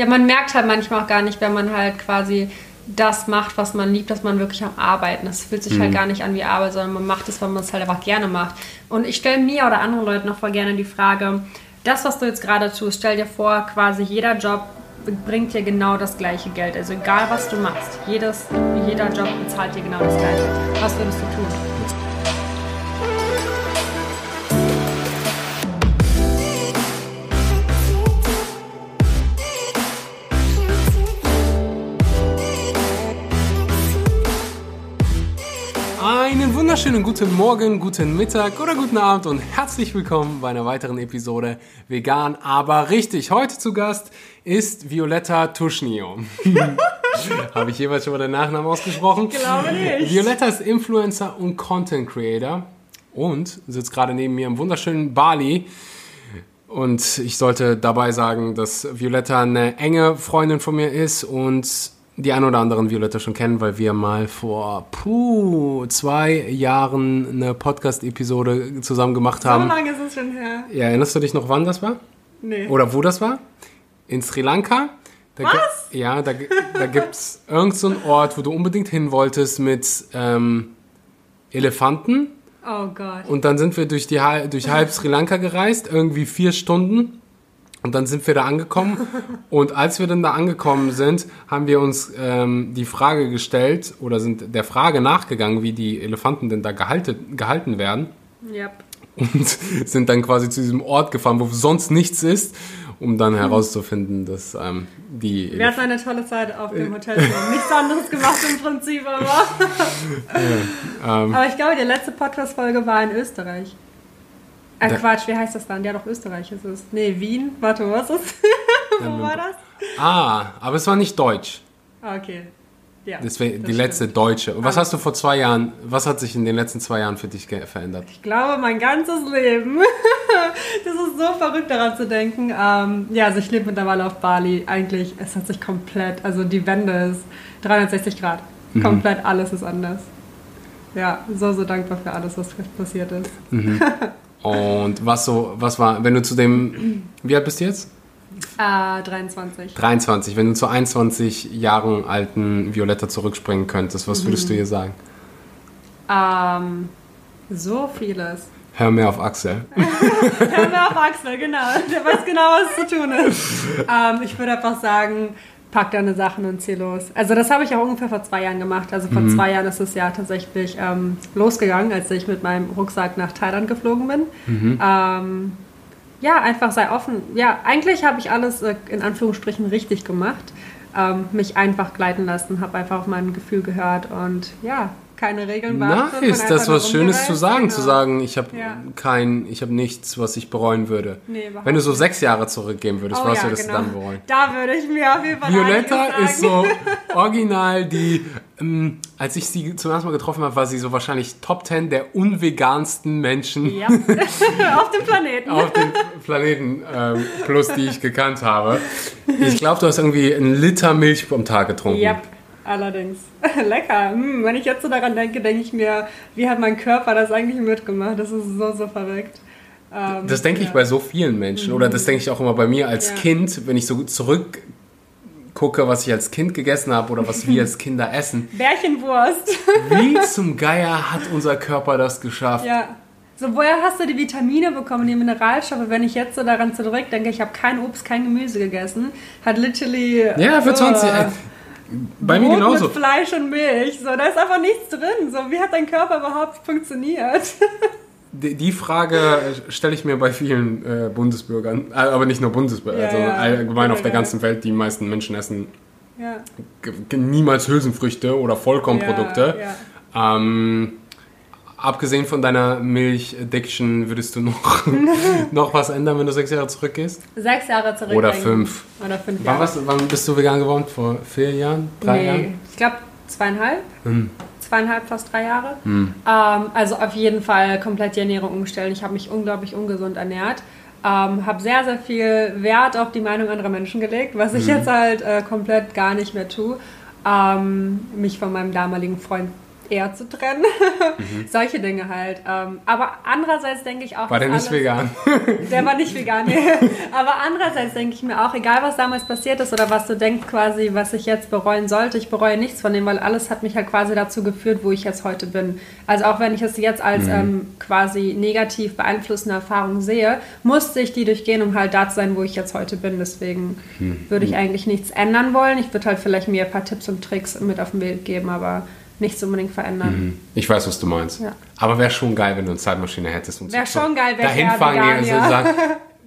Ja, man merkt halt manchmal auch gar nicht, wenn man halt quasi das macht, was man liebt, dass man wirklich am Arbeiten. Das fühlt sich halt mhm. halt gar nicht an wie Arbeit, sondern man macht es, weil man es halt einfach gerne macht. Und ich stelle mir oder anderen Leuten noch voll gerne die Frage, das, was du jetzt gerade tust, stell dir vor, quasi jeder Job bringt dir genau das gleiche Geld. Also egal, was du machst, jedes, jeder Job bezahlt dir genau das gleiche. Was würdest du tun? Wunderschönen guten Morgen, guten Mittag oder guten Abend und herzlich willkommen bei einer weiteren Episode Vegan, aber richtig. Heute zu Gast ist Violetta Tuschnio. Habe ich jeweils schon mal den Nachnamen ausgesprochen? Ich glaube nicht. Violetta ist Influencer und Content Creator und sitzt gerade neben mir im wunderschönen Bali. Und ich sollte dabei sagen, dass Violetta eine enge Freundin von mir ist und die ein oder anderen Violetta schon kennen, weil wir mal vor puh, zwei Jahren eine Podcast-Episode zusammen gemacht haben. So lange ist es schon her. Ja, erinnerst du dich noch, wann das war? Nee. Oder wo das war? In Sri Lanka. Da Was? Ja, da, da gibt es irgendeinen so Ort, wo du unbedingt hin wolltest mit ähm, Elefanten. Oh Gott. Und dann sind wir durch, die, durch halb Sri Lanka gereist, irgendwie vier Stunden. Und dann sind wir da angekommen. Und als wir dann da angekommen sind, haben wir uns ähm, die Frage gestellt oder sind der Frage nachgegangen, wie die Elefanten denn da gehalten, gehalten werden. Yep. Und sind dann quasi zu diesem Ort gefahren, wo sonst nichts ist, um dann herauszufinden, dass ähm, die. Wir hatten eine tolle Zeit auf dem Hotel. Nichts anderes gemacht im Prinzip, aber. ja, ähm, aber ich glaube, die letzte Podcast-Folge war in Österreich. Äh, Quatsch, wie heißt das dann? Ja, doch Österreich ist es. Nee, Wien. Warte, was ist Wo war das? Ah, aber es war nicht Deutsch. Ah, okay. Ja, das wäre die letzte deutsche. Und was ah. hast du vor zwei Jahren, was hat sich in den letzten zwei Jahren für dich verändert? Ich glaube, mein ganzes Leben. das ist so verrückt daran zu denken. Ähm, ja, also ich lebe mittlerweile auf Bali. Eigentlich, es hat sich komplett, also die Wende ist 360 Grad. Mhm. Komplett alles ist anders. Ja, so, so dankbar für alles, was passiert ist. Mhm. Und was so, was war, wenn du zu dem, wie alt bist du jetzt? Äh, 23. 23. Wenn du zu 21 Jahren alten Violetta zurückspringen könntest, was würdest mhm. du ihr sagen? Ähm, so vieles. Hör mehr auf Axel. Hör mehr auf Axel, genau. Der weiß genau, was zu tun ist. Ähm, ich würde einfach sagen, pack deine Sachen und zieh los. Also das habe ich auch ungefähr vor zwei Jahren gemacht. Also vor mhm. zwei Jahren ist es ja tatsächlich ähm, losgegangen, als ich mit meinem Rucksack nach Thailand geflogen bin. Mhm. Ähm, ja, einfach sei offen. Ja, eigentlich habe ich alles äh, in Anführungsstrichen richtig gemacht. Ähm, mich einfach gleiten lassen, habe einfach auf mein Gefühl gehört und ja, keine Regeln beachtet. Nice, das ist was Schönes zu sagen, genau. zu sagen, ich habe ja. kein, ich habe nichts, was ich bereuen würde. Nee, Wenn du so sechs Jahre zurückgehen würdest, oh, was ja, würdest genau. du dann bereuen? Da würde ich mir auf jeden Fall Violetta ist so original die, ähm, als ich sie zum ersten Mal getroffen habe, war sie so wahrscheinlich Top 10 der unvegansten Menschen. Ja. auf dem Planeten. auf dem Planeten ähm, plus, die ich gekannt habe. Ich glaube, du hast irgendwie einen Liter Milch am Tag getrunken. Ja. Allerdings. Lecker. Hm, wenn ich jetzt so daran denke, denke ich mir, wie hat mein Körper das eigentlich mitgemacht? Das ist so, so verrückt. Ähm, das denke ja. ich bei so vielen Menschen. Mhm. Oder das denke ich auch immer bei mir als ja. Kind, wenn ich so zurückgucke, was ich als Kind gegessen habe oder was wir als Kinder essen. Bärchenwurst. wie zum Geier hat unser Körper das geschafft? Ja. So, woher hast du die Vitamine bekommen, die Mineralstoffe? Wenn ich jetzt so daran zurückdenke, ich habe kein Obst, kein Gemüse gegessen, hat literally. Ja, für 20. Uh, bei Brot mir genauso. mit Fleisch und Milch. So, da ist einfach nichts drin. So, wie hat dein Körper überhaupt funktioniert? Die, Frage stelle ich mir bei vielen äh, Bundesbürgern, äh, aber nicht nur Bundesbürger, ja, sondern ja. allgemein ja, auf der ganzen Welt. Die meisten Menschen essen niemals Hülsenfrüchte oder Vollkornprodukte. Ähm, abgesehen von deiner Milch-Addiction, würdest du noch, noch was ändern, wenn du sechs Jahre zurückgehst? Sechs Jahre zurück. Oder fünf. Oder fünf Jahre. Wann, wann bist du vegan geworden? Vor vier Jahren? Drei nee, Jahren? Ich glaube zweieinhalb. Hm. Zweieinhalb, fast drei Jahre. Hm. Ähm, also auf jeden Fall komplett die Ernährung umstellen. Ich habe mich unglaublich ungesund ernährt. Ähm, habe sehr, sehr viel Wert auf die Meinung anderer Menschen gelegt, was ich hm. jetzt halt äh, komplett gar nicht mehr tue. Ähm, mich von meinem damaligen Freund eher zu trennen. Mhm. Solche Dinge halt. Ähm, aber andererseits denke ich auch. War der nicht alles, vegan? Der war nicht vegan, nee. Aber andererseits denke ich mir auch, egal was damals passiert ist oder was du denkst quasi, was ich jetzt bereuen sollte, ich bereue nichts von dem, weil alles hat mich halt quasi dazu geführt, wo ich jetzt heute bin. Also auch wenn ich es jetzt als mhm. ähm, quasi negativ beeinflussende Erfahrung sehe, musste ich die durchgehen, um halt da zu sein, wo ich jetzt heute bin. Deswegen mhm. würde ich eigentlich nichts ändern wollen. Ich würde halt vielleicht mir ein paar Tipps und Tricks mit auf den Weg geben, aber nichts unbedingt verändern. Mhm. Ich weiß, was du meinst. Ja. Aber wäre schon geil, wenn du eine Zeitmaschine hättest. Wäre so schon geil, wenn dahin fahren gehen und sagen,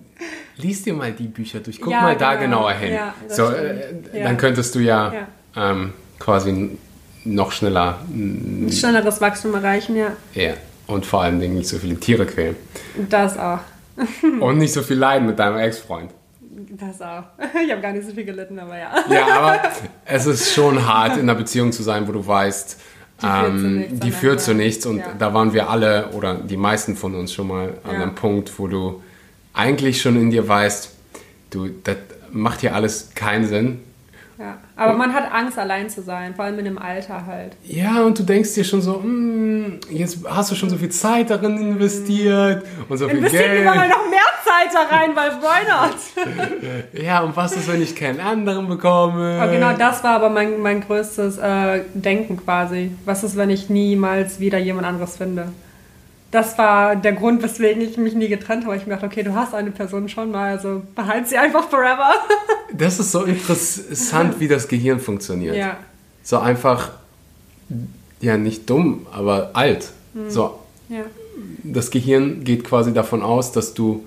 lies dir mal die Bücher durch, guck ja, mal da genau. genauer hin. Ja, so, äh, Dann könntest du ja, ähm, quasi noch schneller... Ein schnelleres Wachstum erreichen, ja. Ja, und vor allen Dingen nicht so viele Tiere quälen. Das auch. und nicht so viel leiden mit deinem Ex-Freund. Das auch. Ich habe gar nicht so viel gelitten, aber ja. Ja, aber es ist schon hart, in einer Beziehung zu sein, wo du weißt, die führt, ähm, zu, nichts, die führt zu nichts. Und ja. da waren wir alle oder die meisten von uns schon mal an ja. einem Punkt, wo du eigentlich schon in dir weißt, du, das macht hier alles keinen Sinn. Ja, aber man hat Angst, allein zu sein, vor allem in dem Alter halt. Ja, und du denkst dir schon so, mm, jetzt hast du schon so viel Zeit darin investiert und so viel Geld. lieber mal noch mehr Zeit da rein, weil why not? ja, und was ist, wenn ich keinen anderen bekomme? Aber genau das war aber mein, mein größtes äh, Denken quasi. Was ist, wenn ich niemals wieder jemand anderes finde? Das war der Grund, weswegen ich mich nie getrennt habe. Ich mir dachte, okay, du hast eine Person schon mal, also behalte sie einfach forever. das ist so interessant, wie das Gehirn funktioniert. Ja. So einfach, ja, nicht dumm, aber alt. Mhm. So. Ja. Das Gehirn geht quasi davon aus, dass du,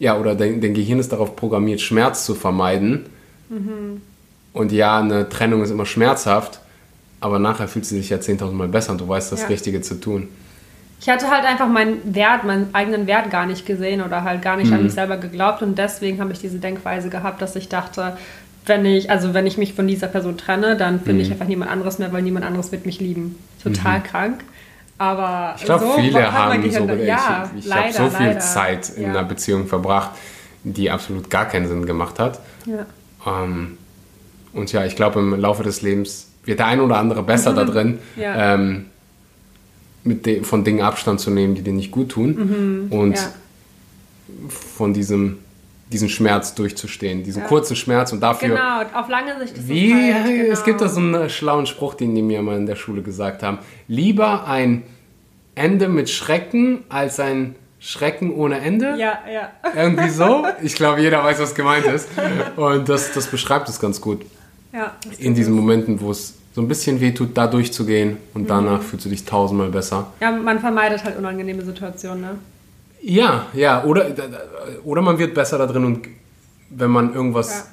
ja, oder dein, dein Gehirn ist darauf programmiert, Schmerz zu vermeiden. Mhm. Und ja, eine Trennung ist immer schmerzhaft, aber nachher fühlt sie sich ja 10.000 Mal besser und du weißt, das ja. Richtige zu tun ich hatte halt einfach meinen Wert, meinen eigenen Wert gar nicht gesehen oder halt gar nicht mhm. an mich selber geglaubt und deswegen habe ich diese Denkweise gehabt, dass ich dachte, wenn ich, also wenn ich mich von dieser Person trenne, dann finde mhm. ich einfach niemand anderes mehr, weil niemand anderes wird mich lieben. Total mhm. krank. Aber ich glaube, so viele haben so ja, ich, ich habe so viel leider. Zeit in ja. einer Beziehung verbracht, die absolut gar keinen Sinn gemacht hat. Ja. Ähm, und ja, ich glaube, im Laufe des Lebens wird der ein oder andere besser da drin. Ja. Ähm, mit de, von Dingen Abstand zu nehmen, die dir nicht gut tun mhm, und ja. von diesem diesen Schmerz durchzustehen, diesen ja. kurzen Schmerz und dafür. Genau, auf lange Sicht ist wie, halt, genau. Es gibt da so einen schlauen Spruch, den die mir mal in der Schule gesagt haben. Lieber ein Ende mit Schrecken als ein Schrecken ohne Ende. Ja, ja. Irgendwie so. Ich glaube, jeder weiß, was gemeint ist. Und das, das beschreibt es ganz gut. Ja. In diesen Momenten, wo es so ein bisschen wehtut, da durchzugehen und danach mhm. fühlst du dich tausendmal besser. Ja, man vermeidet halt unangenehme Situationen, ne? Ja, ja, oder, oder man wird besser da drin und wenn man irgendwas. Ja.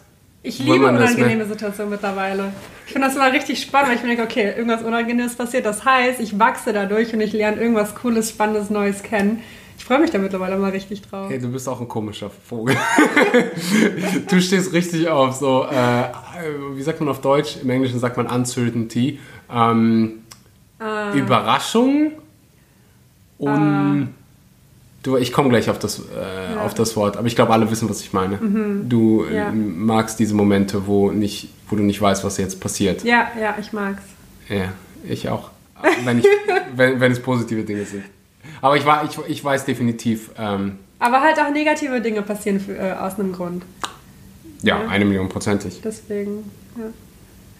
Ich liebe unangenehme Situationen mittlerweile. Ich finde das immer richtig spannend, weil ich mir denke, okay, irgendwas Unangenehmes passiert. Das heißt, ich wachse dadurch und ich lerne irgendwas Cooles, Spannendes, Neues kennen. Ich freue mich da mittlerweile mal richtig drauf. Hey, du bist auch ein komischer Vogel. du stehst richtig auf so, äh, wie sagt man auf Deutsch? Im Englischen sagt man Uncertainty. Ähm, uh. Überraschung und uh. du, ich komme gleich auf das, äh, ja. auf das Wort, aber ich glaube, alle wissen, was ich meine. Mhm. Du äh, ja. magst diese Momente, wo, nicht, wo du nicht weißt, was jetzt passiert. Ja, ja, ich mag's. Ja, ich auch. Wenn, ich, wenn, wenn es positive Dinge sind. Aber ich, war, ich, ich weiß definitiv. Ähm, aber halt auch negative Dinge passieren für, äh, aus einem Grund. Ja, ja, eine Million prozentig. Deswegen, ja.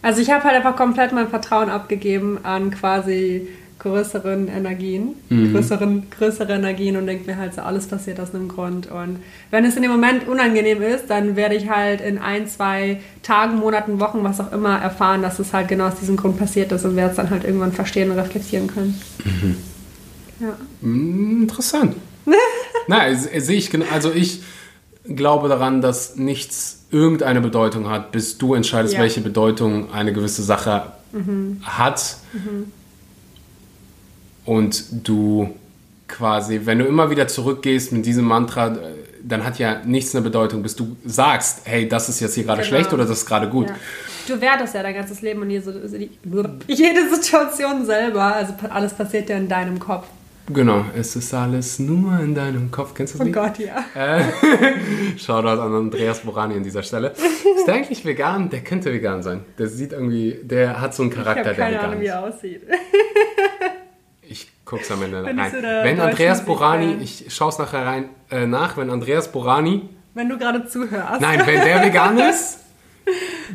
Also ich habe halt einfach komplett mein Vertrauen abgegeben an quasi größeren Energien, mhm. größeren, größere Energien und denke mir halt so, alles passiert aus einem Grund. Und wenn es in dem Moment unangenehm ist, dann werde ich halt in ein, zwei Tagen, Monaten, Wochen, was auch immer erfahren, dass es halt genau aus diesem Grund passiert ist und werde es dann halt irgendwann verstehen und reflektieren können. Mhm. Ja. Hm, interessant. Na, sehe ich, also ich glaube daran, dass nichts irgendeine Bedeutung hat, bis du entscheidest, ja. welche Bedeutung eine gewisse Sache mhm. hat. Mhm. Und du quasi, wenn du immer wieder zurückgehst mit diesem Mantra, dann hat ja nichts eine Bedeutung, bis du sagst, hey, das ist jetzt hier gerade genau. schlecht oder das ist gerade gut. Ja. Du wertest ja dein ganzes Leben und jede, jede Situation selber, also alles passiert ja in deinem Kopf. Genau, es ist alles nur in deinem Kopf. Kennst du das Oh Gott, ja. Äh, Shoutout an Andreas Borani an dieser Stelle. Ist der eigentlich vegan? Der könnte vegan sein. Der sieht irgendwie, der hat so einen Charakter, ich keine der vegan Ahnung, wie er aussieht. guck's am Ende rein. So wenn Andreas Borani, ich schaue es nachher rein, äh, nach, wenn Andreas Borani. Wenn du gerade zuhörst. Nein, wenn der vegan ist,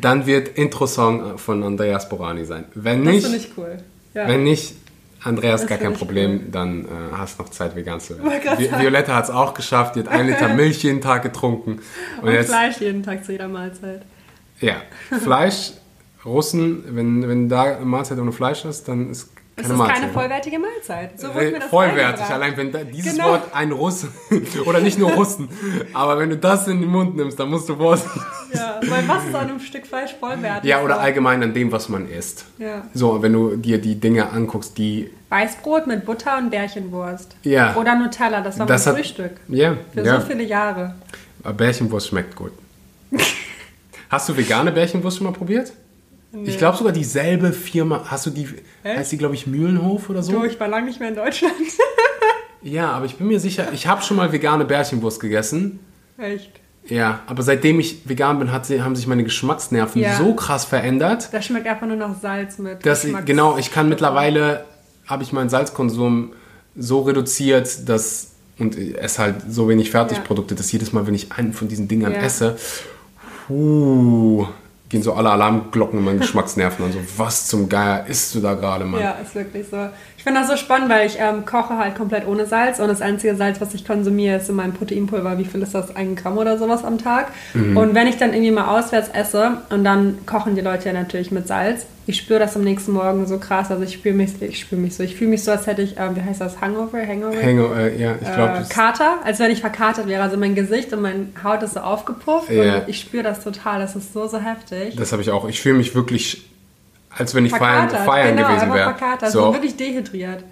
dann wird Intro-Song von Andreas Borani sein. Wenn nicht. Das finde ich cool. Ja. Wenn nicht, Andreas, das gar kein Problem, cool. dann äh, hast du noch Zeit, vegan zu werden. Vi Violetta hat es auch geschafft, die hat einen Liter Milch jeden Tag getrunken. Und, und jetzt, Fleisch jeden Tag zu jeder Mahlzeit. Ja, Fleisch, Russen, wenn, wenn da eine Mahlzeit ohne Fleisch ist, dann ist keine es ist keine vollwertige Mahlzeit. So wird mir das Vollwertig, allein wenn da, dieses genau. Wort ein Russe, oder nicht nur Russen, aber wenn du das in den Mund nimmst, dann musst du vorsichtig Ja, weil was ist an einem Stück Fleisch vollwertig? Ja, oder allgemein an dem, was man isst. Ja. So, wenn du dir die Dinge anguckst, die... Weißbrot mit Butter und Bärchenwurst. Ja. Oder Nutella, das war das mein hat, Frühstück. Ja. Für ja. so viele Jahre. Aber Bärchenwurst schmeckt gut. Hast du vegane Bärchenwurst schon mal probiert? Nee. Ich glaube sogar dieselbe Firma. Hast du die, Echt? heißt die, glaube ich, Mühlenhof oder so? Du, ich war lange nicht mehr in Deutschland. ja, aber ich bin mir sicher, ich habe schon mal vegane Bärchenwurst gegessen. Echt? Ja, aber seitdem ich vegan bin, hat, haben sich meine Geschmacksnerven ja. so krass verändert. Da schmeckt einfach nur noch Salz mit. Dass ich, genau, ich kann mittlerweile, habe ich meinen Salzkonsum so reduziert, dass und esse halt so wenig Fertigprodukte, ja. dass jedes Mal, wenn ich einen von diesen Dingern ja. esse, puh, gehen so alle Alarmglocken in meinen Geschmacksnerven an. So, was zum Geier isst du da gerade, Mann? Ja, ist wirklich so. Ich finde das so spannend, weil ich ähm, koche halt komplett ohne Salz und das einzige Salz, was ich konsumiere, ist in meinem Proteinpulver. Wie viel ist das? Ein Gramm oder sowas am Tag. Mhm. Und wenn ich dann irgendwie mal auswärts esse und dann kochen die Leute ja natürlich mit Salz, ich spüre das am nächsten Morgen so krass. Also ich spüre mich, ich spüre mich so, ich fühle mich so, als hätte ich, ähm, wie heißt das, Hangover, Hangover? Hangover, äh, ja, ich glaube. Äh, Kater, als wenn ich verkatert wäre. Also mein Gesicht und meine Haut ist so aufgepufft ja. und ich spüre das total. Das ist so, so heftig. Das habe ich auch. Ich fühle mich wirklich, als wenn ich feiern, feiern genau, gewesen wäre. Verkatert, so. so wirklich dehydriert.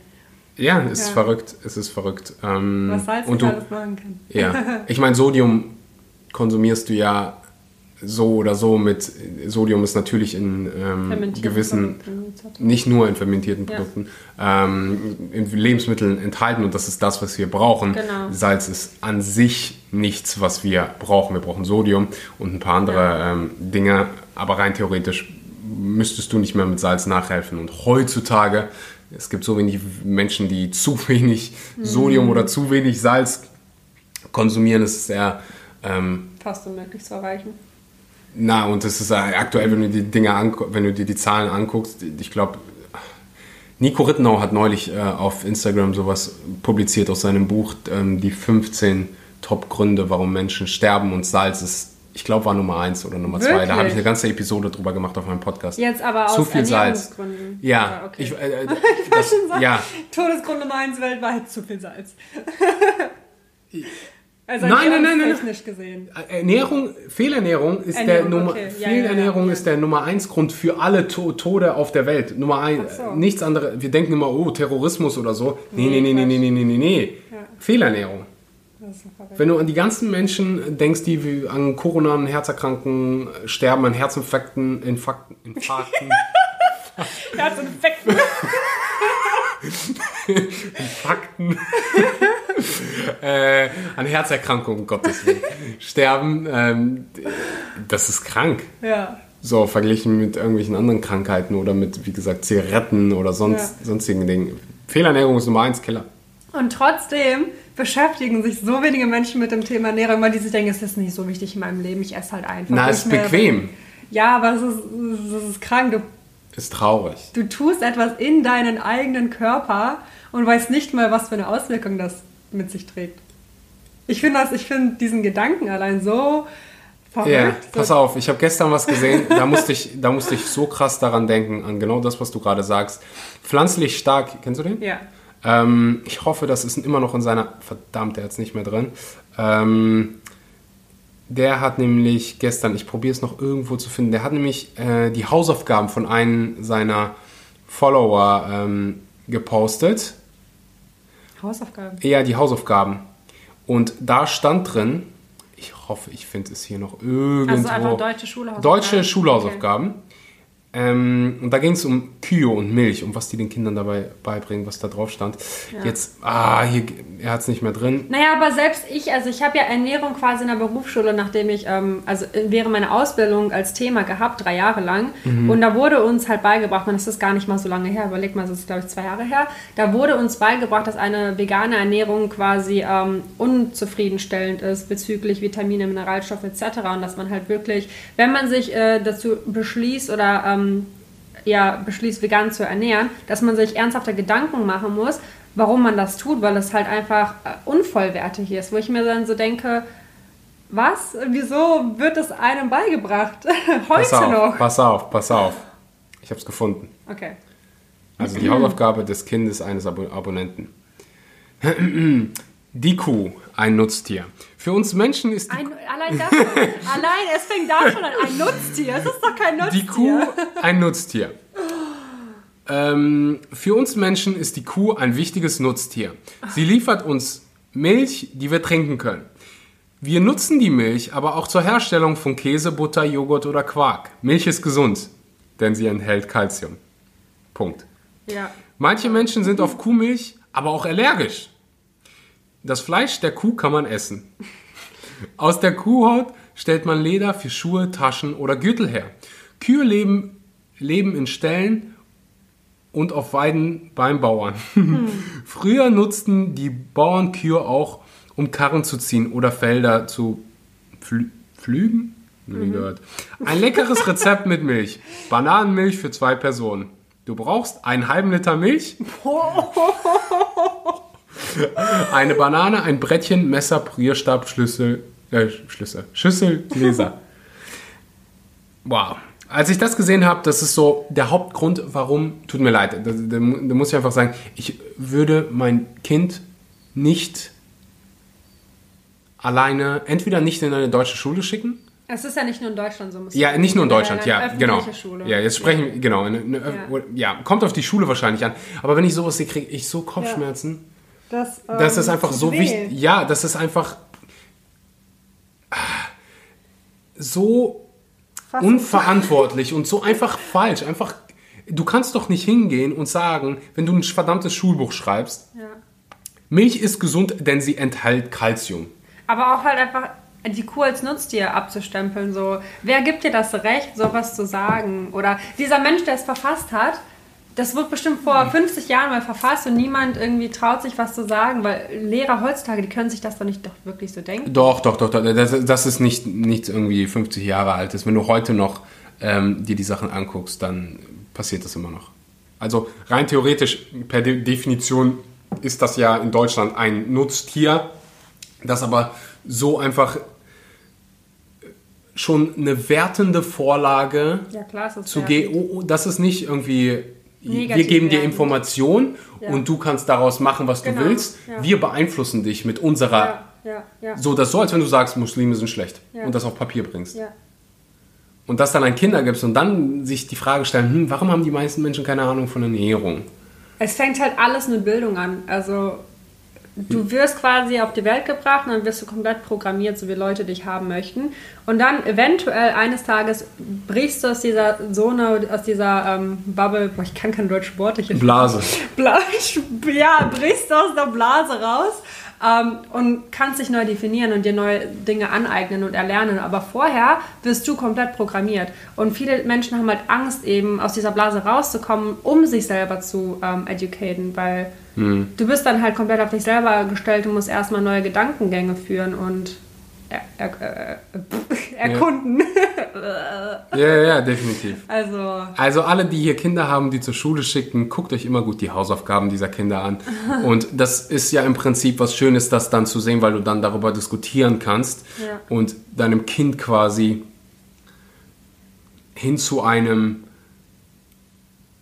Ja, es ja. ist verrückt. Es ist verrückt. Ähm, Was Salz und du, alles machen kann. Ja, ich meine, Sodium konsumierst du ja so oder so mit Sodium ist natürlich in ähm, gewissen, nicht nur in fermentierten Produkten, ja. ähm, in Lebensmitteln enthalten und das ist das, was wir brauchen. Genau. Salz ist an sich nichts, was wir brauchen. Wir brauchen Sodium und ein paar andere ja. ähm, Dinge, aber rein theoretisch müsstest du nicht mehr mit Salz nachhelfen. Und heutzutage, es gibt so wenig Menschen, die zu wenig Sodium mhm. oder zu wenig Salz konsumieren, es ist sehr ähm, fast unmöglich zu erreichen. Na, und das ist aktuell, wenn du die Dinge wenn du dir die Zahlen anguckst, ich glaube, Nico Rittenau hat neulich äh, auf Instagram sowas publiziert aus seinem Buch, ähm, die 15 Top-Gründe, warum Menschen sterben und Salz ist, ich glaube, war Nummer 1 oder Nummer 2. Da habe ich eine ganze Episode drüber gemacht auf meinem Podcast. Jetzt aber aus Zu viel Salz. Ja, ja okay. ich, äh, das, ja. Todesgrund Nummer 1 weltweit, zu viel Salz. Also nein, nein, nein, nein, gesehen. Ernährung, Fehlernährung ist Ernährung, der Nummer okay. ja, Fehlernährung ja, ja, ist der Nummer eins Grund für alle to Tode auf der Welt. Nummer eins, so. nichts anderes. Wir denken immer, oh Terrorismus oder so. Nee, nee, nee, nee, nee, nee, nee, nee, nee. Fehlernährung. Wenn du an die ganzen Menschen denkst, die an koronaren Herzerkranken sterben, an Herzinfarkten, Infarkten, Infarkten. Herzinfarkten. Fakten. äh, an Herzerkrankungen, Gottes Willen, sterben, ähm, das ist krank. Ja. So, verglichen mit irgendwelchen anderen Krankheiten oder mit, wie gesagt, Zigaretten oder sonst, ja. sonstigen Dingen. Fehlernährung ist Nummer eins, Killer. Und trotzdem beschäftigen sich so wenige Menschen mit dem Thema Ernährung, weil die sich denken, es ist nicht so wichtig in meinem Leben, ich esse halt einfach. Na, ist bequem. Ja, aber es ist, es ist krank. Du, ist traurig. Du tust etwas in deinen eigenen Körper und weißt nicht mal, was für eine Auswirkung das mit sich trägt. Ich finde das, ich finde diesen Gedanken allein so verrückt. Ja, yeah, pass auf, ich habe gestern was gesehen, da musste ich, da musste ich so krass daran denken, an genau das, was du gerade sagst. Pflanzlich stark, kennst du den? Ja. Ähm, ich hoffe, das ist immer noch in seiner, verdammt, der ist nicht mehr drin. Ähm, der hat nämlich gestern, ich probiere es noch irgendwo zu finden, der hat nämlich äh, die Hausaufgaben von einem seiner Follower ähm, gepostet Hausaufgaben? Ja, die Hausaufgaben. Und da stand drin, ich hoffe, ich finde es hier noch irgendwo. Also einfach deutsche Schulhausaufgaben. Deutsche Schulhausaufgaben. Okay. Ähm, und da ging es um Kühe und Milch, um was die den Kindern dabei beibringen, was da drauf stand. Ja. Jetzt, ah, hier, er hat es nicht mehr drin. Naja, aber selbst ich, also ich habe ja Ernährung quasi in der Berufsschule, nachdem ich, ähm, also während meiner Ausbildung als Thema gehabt, drei Jahre lang. Mhm. Und da wurde uns halt beigebracht, man, das ist gar nicht mal so lange her, überleg mal, das ist glaube ich zwei Jahre her, da wurde uns beigebracht, dass eine vegane Ernährung quasi ähm, unzufriedenstellend ist bezüglich Vitamine, Mineralstoffe etc. Und dass man halt wirklich, wenn man sich äh, dazu beschließt oder ähm, ja, beschließt, vegan zu ernähren, dass man sich ernsthafte Gedanken machen muss, warum man das tut, weil es halt einfach äh, unvollwertig ist. Wo ich mir dann so denke, was? Wieso wird es einem beigebracht? Heute pass auf, noch. Pass auf, pass auf. Ich habe es gefunden. Okay. Also die Hausaufgabe des Kindes eines Ab Abonnenten. Die Kuh, ein Nutztier. Für uns Menschen ist die ein, allein das, allein es fängt da schon an, ein Nutztier. Es ist doch kein Nutztier. Die Kuh, ein Nutztier. Ähm, für uns Menschen ist die Kuh ein wichtiges Nutztier. Sie liefert uns Milch, die wir trinken können. Wir nutzen die Milch aber auch zur Herstellung von Käse, Butter, Joghurt oder Quark. Milch ist gesund, denn sie enthält Kalzium. Punkt. Ja. Manche Menschen sind auf Kuhmilch aber auch allergisch. Das Fleisch der Kuh kann man essen. Aus der Kuhhaut stellt man Leder für Schuhe, Taschen oder Gürtel her. Kühe leben, leben in Ställen und auf Weiden beim Bauern. Hm. Früher nutzten die Bauern Kühe auch, um Karren zu ziehen oder Felder zu pflü pflügen. Mhm. Ein leckeres Rezept mit Milch. Bananenmilch für zwei Personen. Du brauchst einen halben Liter Milch. Eine Banane, ein Brettchen, Messer, Prierstab, Schlüssel, äh, Schlüssel, Schüssel, Gläser. wow. Als ich das gesehen habe, das ist so der Hauptgrund, warum, tut mir leid, da, da, da muss ich einfach sagen, ich würde mein Kind nicht alleine, entweder nicht in eine deutsche Schule schicken, es ist ja nicht nur in Deutschland so. Ja, nicht nur in Deutschland, ja, genau. Schule. Ja, jetzt sprechen, ja. genau, eine, eine, ja. ja. kommt auf die Schule wahrscheinlich an. Aber wenn ich sowas sehe, kriege ich so Kopfschmerzen. Ja. Das, ähm, das ist einfach so wichtig. Ja, das ist einfach so Fast unverantwortlich und so einfach falsch. Einfach, du kannst doch nicht hingehen und sagen, wenn du ein verdammtes Schulbuch schreibst, ja. Milch ist gesund, denn sie enthält Kalzium. Aber auch halt einfach die Kuh als Nutztier abzustempeln. So, wer gibt dir das Recht, sowas zu sagen? Oder dieser Mensch, der es verfasst hat, das wird bestimmt vor 50 Jahren mal verfasst und niemand irgendwie traut sich was zu sagen, weil Lehrer heutzutage, die können sich das doch nicht doch wirklich so denken. Doch, doch, doch, doch. Das, das ist nicht, nicht irgendwie 50 Jahre alt. Ist. Wenn du heute noch ähm, dir die Sachen anguckst, dann passiert das immer noch. Also rein theoretisch, per De Definition ist das ja in Deutschland ein Nutztier, das aber so einfach schon eine wertende Vorlage ja, klar, zu gehen. Oh, oh, das ist nicht irgendwie Negativ wir geben dir Informationen ja. und du kannst daraus machen, was genau. du willst. Ja. Wir beeinflussen dich mit unserer. Ja. So, das so, als wenn du sagst, Muslime sind schlecht und das auf Papier bringst. Und das dann an Kinder gibst und dann sich die Frage stellen, hm, warum haben die meisten Menschen keine Ahnung von Ernährung? Es fängt halt alles mit Bildung an. Also du wirst quasi auf die Welt gebracht und dann wirst du komplett programmiert, so wie Leute dich haben möchten. Und dann eventuell eines Tages brichst du aus dieser Zone, aus dieser ähm, Bubble, boah, ich kann kein deutsches Wort. Ich Blase. Bla ja, brichst du aus der Blase raus ähm, und kannst dich neu definieren und dir neue Dinge aneignen und erlernen. Aber vorher wirst du komplett programmiert. Und viele Menschen haben halt Angst, eben aus dieser Blase rauszukommen, um sich selber zu ähm, educaten, weil hm. du bist dann halt komplett auf dich selber gestellt und musst erstmal neue Gedankengänge führen und er, er, er, erkunden. Ja. ja, ja, definitiv. Also. also alle, die hier Kinder haben, die zur Schule schicken, guckt euch immer gut die Hausaufgaben dieser Kinder an. Und das ist ja im Prinzip was Schönes, das dann zu sehen, weil du dann darüber diskutieren kannst ja. und deinem Kind quasi hin zu einem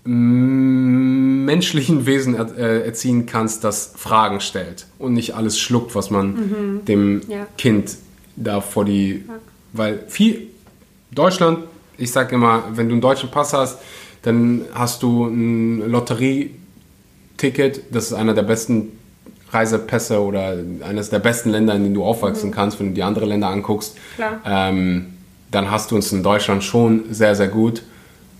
menschlichen Wesen er, äh, erziehen kannst, das Fragen stellt und nicht alles schluckt, was man mhm. dem ja. Kind da vor die, ja. weil viel Deutschland, ich sage immer, wenn du einen deutschen Pass hast, dann hast du ein Lotterieticket, das ist einer der besten Reisepässe oder eines der besten Länder, in denen du aufwachsen mhm. kannst, wenn du die anderen Länder anguckst. Ähm, dann hast du uns in Deutschland schon sehr, sehr gut.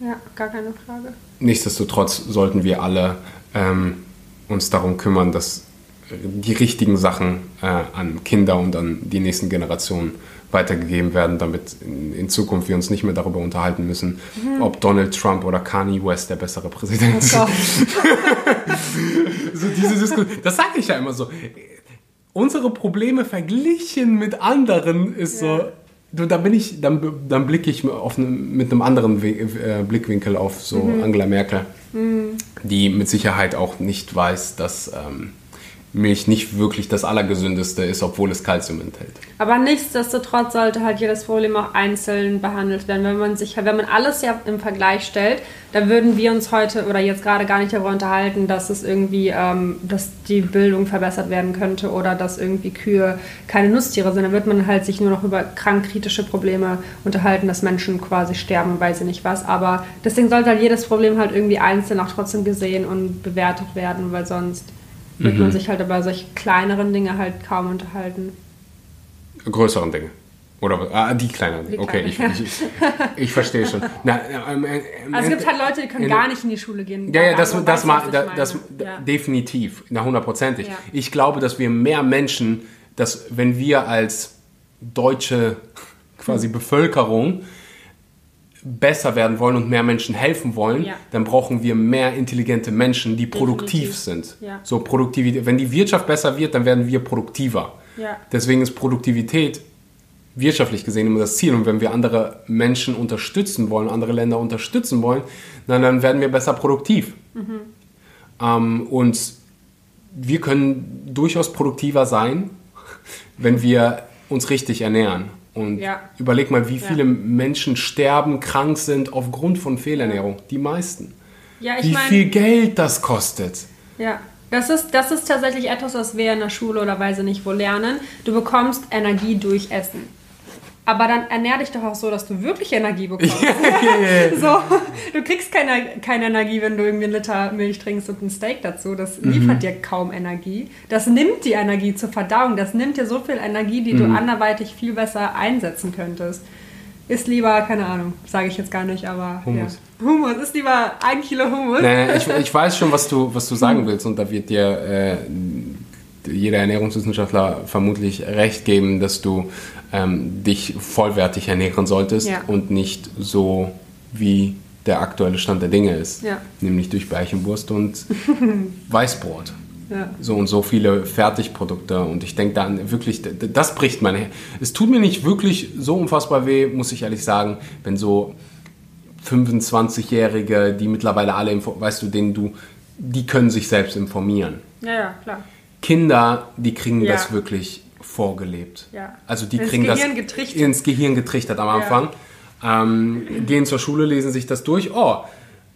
Ja, gar keine Frage. Nichtsdestotrotz sollten wir alle ähm, uns darum kümmern, dass die richtigen Sachen äh, an Kinder und an die nächsten Generationen weitergegeben werden, damit in, in, Zukunft wir uns nicht mehr darüber unterhalten müssen, mhm. ob Donald Trump oder Kanye West der bessere Präsident ist. Oh so diese Diskussion, das sage ich ja immer so. Unsere Probleme verglichen mit anderen ist ja. so, du, da bin ich, dann, dann blicke ich auf ne, mit einem anderen We äh, Blickwinkel auf so mhm. Angela Merkel, mhm. die mit Sicherheit auch nicht weiß, dass ähm, Milch nicht wirklich das Allergesündeste ist, obwohl es Kalzium enthält. Aber nichtsdestotrotz sollte halt jedes Problem auch einzeln behandelt werden. Wenn man sich, wenn man alles ja im Vergleich stellt, dann würden wir uns heute oder jetzt gerade gar nicht darüber unterhalten, dass es irgendwie, ähm, dass die Bildung verbessert werden könnte oder dass irgendwie Kühe keine Nutztiere sind. Dann wird man halt sich nur noch über krankkritische Probleme unterhalten, dass Menschen quasi sterben, weiß ich nicht was. Aber deswegen sollte halt jedes Problem halt irgendwie einzeln auch trotzdem gesehen und bewertet werden, weil sonst wird mhm. man sich halt über solche kleineren Dinge halt kaum unterhalten. Größeren Dinge. Oder ah, die kleineren. Die okay, ich, ich, ich, verstehe schon. Na, ähm, äh, also es gibt halt Leute, die können gar nicht in die Schule gehen. Ja, ja, das, das, das, mal, das, das ja. definitiv, na hundertprozentig. Ja. Ich glaube, dass wir mehr Menschen, dass wenn wir als deutsche quasi hm. Bevölkerung besser werden wollen und mehr Menschen helfen wollen, ja. dann brauchen wir mehr intelligente Menschen, die produktiv Definitiv. sind. Ja. So Produktivität. Wenn die Wirtschaft besser wird, dann werden wir produktiver. Ja. Deswegen ist Produktivität wirtschaftlich gesehen immer das Ziel. Und wenn wir andere Menschen unterstützen wollen, andere Länder unterstützen wollen, dann, dann werden wir besser produktiv. Mhm. Ähm, und wir können durchaus produktiver sein, wenn wir uns richtig ernähren. Und ja. überleg mal, wie viele ja. Menschen sterben, krank sind aufgrund von Fehlernährung. Die meisten. Ja, wie mein, viel Geld das kostet. Ja, das ist, das ist tatsächlich etwas, was wir in der Schule oder Weise nicht wo lernen. Du bekommst Energie durch Essen. Aber dann ernähr dich doch auch so, dass du wirklich Energie bekommst. so, du kriegst keine, keine Energie, wenn du irgendwie einen Liter Milch trinkst und ein Steak dazu. Das mhm. liefert dir kaum Energie. Das nimmt die Energie zur Verdauung. Das nimmt dir so viel Energie, die mhm. du anderweitig viel besser einsetzen könntest. Ist lieber, keine Ahnung, sage ich jetzt gar nicht, aber Hummus. Ja. Hummus, ist lieber ein Kilo Hummus. Nee, ich, ich, weiß schon, was du, was du sagen willst und da wird dir äh, jeder Ernährungswissenschaftler vermutlich recht geben, dass du ähm, dich vollwertig ernähren solltest ja. und nicht so wie der aktuelle Stand der Dinge ist, ja. nämlich durch Bärchenwurst und Weißbrot. Ja. So und so viele Fertigprodukte und ich denke dann wirklich, das bricht meine. Es tut mir nicht wirklich so unfassbar weh, muss ich ehrlich sagen, wenn so 25-Jährige, die mittlerweile alle, weißt du, denen du, die können sich selbst informieren. Ja, ja, klar. Kinder, die kriegen ja. das wirklich vorgelebt. Ja. Also die ins kriegen Gehirn das getrichtert. ins Gehirn getrichtert am Anfang. Ja. Ähm, gehen zur Schule, lesen sich das durch. Oh,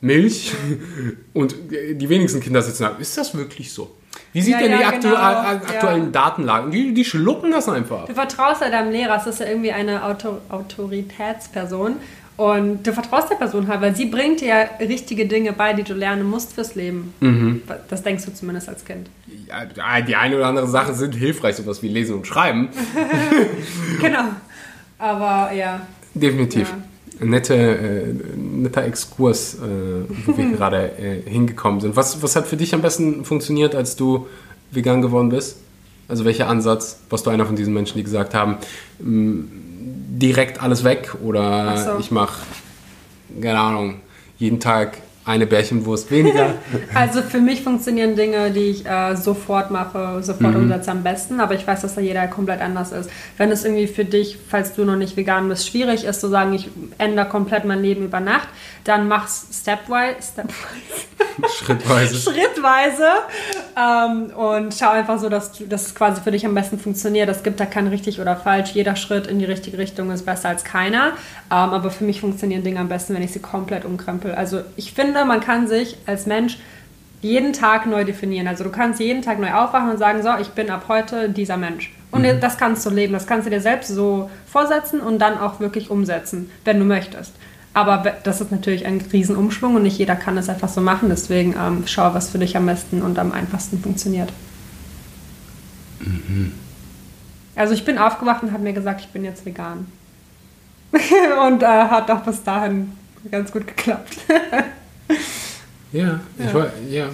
Milch. Und die wenigsten Kinder sitzen da. Ist das wirklich so? Wie sieht ja, denn die ja, aktu genau. aktuellen Datenlagen? Die, die schlucken das einfach. Du vertraust ja deinem Lehrer, das ist ja irgendwie eine Autor Autoritätsperson. Und du vertraust der Person halt, weil sie bringt dir ja richtige Dinge bei, die du lernen musst fürs Leben. Mhm. Das denkst du zumindest als Kind. Ja, die eine oder andere Sache sind hilfreich, sowas wie Lesen und Schreiben. genau. Aber ja. Definitiv. Ja. Nette, äh, netter Exkurs, äh, wo wir gerade äh, hingekommen sind. Was, was hat für dich am besten funktioniert, als du vegan geworden bist? Also welcher Ansatz? Warst du einer von diesen Menschen, die gesagt haben, direkt alles weg oder so. ich mache, keine Ahnung, jeden Tag eine Bärchenwurst weniger. Also für mich funktionieren Dinge, die ich äh, sofort mache, sofort mhm. umsetze am besten, aber ich weiß, dass da jeder komplett anders ist. Wenn es irgendwie für dich, falls du noch nicht vegan bist, schwierig ist zu sagen, ich ändere komplett mein Leben über Nacht, dann mach's stepwise, stepwise. schrittweise. schrittweise ähm, und schau einfach so, dass, du, dass es quasi für dich am besten funktioniert. Es gibt da kein richtig oder falsch. Jeder Schritt in die richtige Richtung ist besser als keiner. Ähm, aber für mich funktionieren Dinge am besten, wenn ich sie komplett umkrempel. Also ich finde, man kann sich als Mensch jeden Tag neu definieren. Also du kannst jeden Tag neu aufwachen und sagen, so, ich bin ab heute dieser Mensch. Und mhm. das kannst du leben, das kannst du dir selbst so vorsetzen und dann auch wirklich umsetzen, wenn du möchtest. Aber das ist natürlich ein Riesenumschwung und nicht jeder kann das einfach so machen. Deswegen ähm, schau, was für dich am besten und am einfachsten funktioniert. Mhm. Also ich bin aufgewacht und habe mir gesagt, ich bin jetzt vegan. und äh, hat auch bis dahin ganz gut geklappt. ja, ich ja. ja,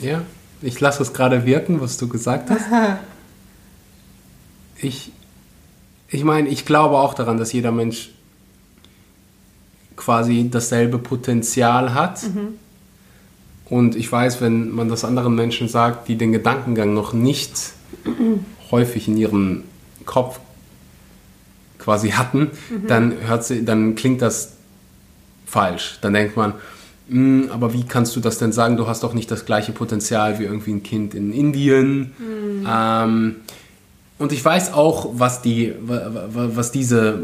ja. Ich lasse es gerade wirken, was du gesagt hast. Ich, ich meine, ich glaube auch daran, dass jeder Mensch quasi dasselbe Potenzial hat. Mhm. Und ich weiß, wenn man das anderen Menschen sagt, die den Gedankengang noch nicht häufig in ihrem Kopf quasi hatten, mhm. dann, hört sie, dann klingt das falsch. Dann denkt man, hm, aber wie kannst du das denn sagen? Du hast doch nicht das gleiche Potenzial wie irgendwie ein Kind in Indien. Mhm. Ähm, und ich weiß auch, was, die, was diese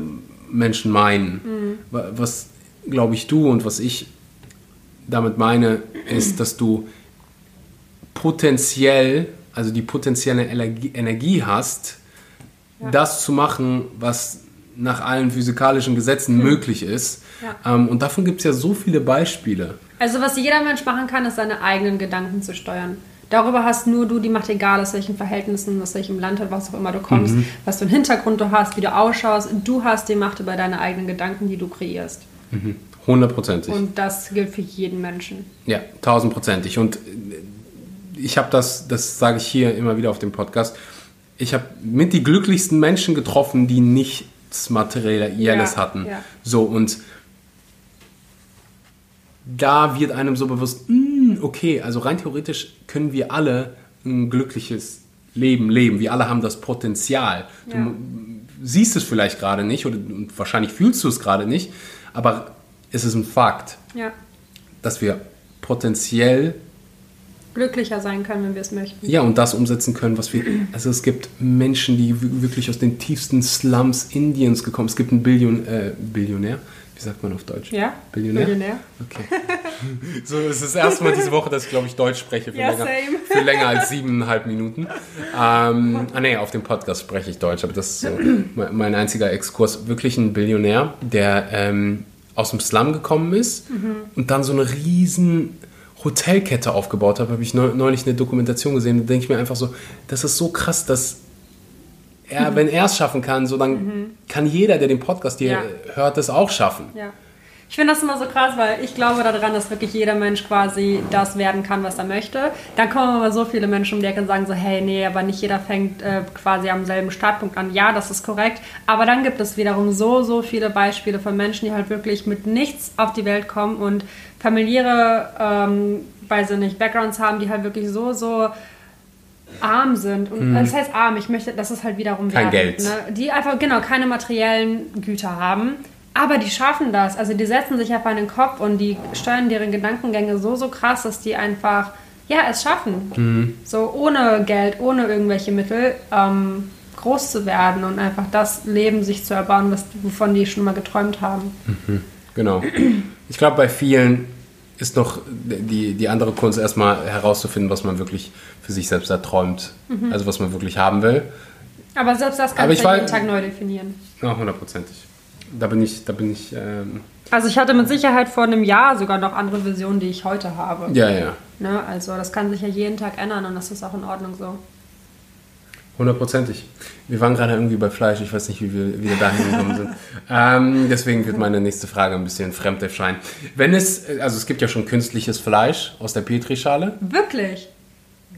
Menschen meinen. Mhm. Was, glaube ich, du und was ich damit meine, ist, dass du potenziell, also die potenzielle Energie hast, ja. das zu machen, was nach allen physikalischen Gesetzen mhm. möglich ist. Ja. Ähm, und davon gibt es ja so viele Beispiele. Also was jeder Mensch machen kann, ist seine eigenen Gedanken zu steuern. Darüber hast nur du die Macht, egal aus welchen Verhältnissen, aus welchem Land, was auch immer du kommst, mhm. was für einen Hintergrund du hast, wie du ausschaust. Du hast die Macht über deine eigenen Gedanken, die du kreierst. Mhm. Hundertprozentig. Und das gilt für jeden Menschen. Ja, tausendprozentig. Und ich habe das, das sage ich hier immer wieder auf dem Podcast, ich habe mit die glücklichsten Menschen getroffen, die nichts Materielles ja, hatten. Ja. So, und da wird einem so bewusst, mm, okay, also rein theoretisch können wir alle ein glückliches Leben leben. Wir alle haben das Potenzial. Ja. Du siehst es vielleicht gerade nicht oder wahrscheinlich fühlst du es gerade nicht, aber ist es ein Fakt, dass wir potenziell glücklicher sein können, wenn wir es möchten. Ja, und das umsetzen können, was wir. Also es gibt Menschen, die wirklich aus den tiefsten Slums Indiens gekommen sind. Es gibt einen Billion, äh, Billionär. Wie sagt man auf Deutsch? Ja. Billionär? Billionär. Okay. so, es ist das erste Mal diese Woche, dass ich, glaube ich, Deutsch spreche für, ja, länger, für länger als siebeneinhalb Minuten. Ähm, ah, nee, auf dem Podcast spreche ich Deutsch, aber das ist so mein einziger Exkurs. Wirklich ein Billionär, der ähm, aus dem Slum gekommen ist mhm. und dann so eine riesen Hotelkette aufgebaut hat, habe ich neulich eine Dokumentation gesehen. Da denke ich mir einfach so, das ist so krass, dass er, mhm. wenn er es schaffen kann, so dann mhm. kann jeder, der den Podcast hier ja. hört, das auch schaffen. Ja. Ich finde das immer so krass, weil ich glaube daran, dass wirklich jeder Mensch quasi das werden kann, was er möchte. Dann kommen aber so viele Menschen um die Ecke und sagen so, hey, nee, aber nicht jeder fängt äh, quasi am selben Startpunkt an. Ja, das ist korrekt. Aber dann gibt es wiederum so, so viele Beispiele von Menschen, die halt wirklich mit nichts auf die Welt kommen und familiäre, ähm, weiß ich nicht, Backgrounds haben, die halt wirklich so, so arm sind. Und mhm. das heißt arm, ich möchte, das ist halt wiederum Kein Geld. Ne? Die einfach, genau, keine materiellen Güter haben aber die schaffen das. Also die setzen sich auf einen Kopf und die steuern deren Gedankengänge so, so krass, dass die einfach, ja, es schaffen. Mhm. So ohne Geld, ohne irgendwelche Mittel ähm, groß zu werden und einfach das Leben sich zu erbauen, was, wovon die schon mal geträumt haben. Mhm. Genau. Ich glaube, bei vielen ist noch die, die andere Kunst erstmal herauszufinden, was man wirklich für sich selbst erträumt. Mhm. Also was man wirklich haben will. Aber selbst das kann man jeden Tag neu definieren. Ja, hundertprozentig da bin ich, da bin ich. Ähm also ich hatte mit Sicherheit vor einem Jahr sogar noch andere Visionen, die ich heute habe. Ja, ja. Ne? Also das kann sich ja jeden Tag ändern und das ist auch in Ordnung so. Hundertprozentig. Wir waren gerade irgendwie bei Fleisch, ich weiß nicht, wie wir wieder dahin gekommen sind. ähm, deswegen wird meine nächste Frage ein bisschen fremd erscheinen. Wenn es, also es gibt ja schon künstliches Fleisch aus der Petrischale. Wirklich?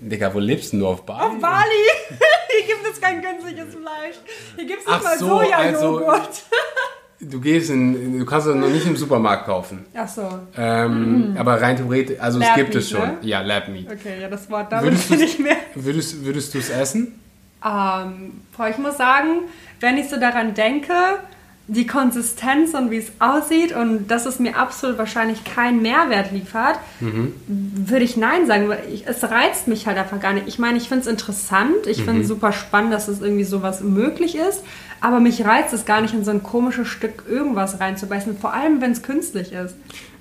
Digga, wo lebst du? Auf Bali? Auf Bali! Hier gibt es kein künstliches Fleisch. Hier gibt es nicht mal so, Sojajoghurt. Also, Du gehst in, du kannst es noch nicht im Supermarkt kaufen. Ach so. Ähm, mhm. Aber rein theoretisch, also Lab es gibt Meat, es schon. Ne? Ja, Lab Meat. Okay, ja, das Wort damit bin ich mehr. Würdest, würdest du es essen? Ähm, ich muss sagen, wenn ich so daran denke, die Konsistenz und wie es aussieht und dass es mir absolut wahrscheinlich keinen Mehrwert liefert, mhm. würde ich Nein sagen. Weil ich, es reizt mich halt einfach gar nicht. Ich meine, ich finde es interessant, ich mhm. finde es super spannend, dass es irgendwie sowas möglich ist, aber mich reizt es gar nicht, in so ein komisches Stück irgendwas reinzubeißen, vor allem wenn es künstlich ist.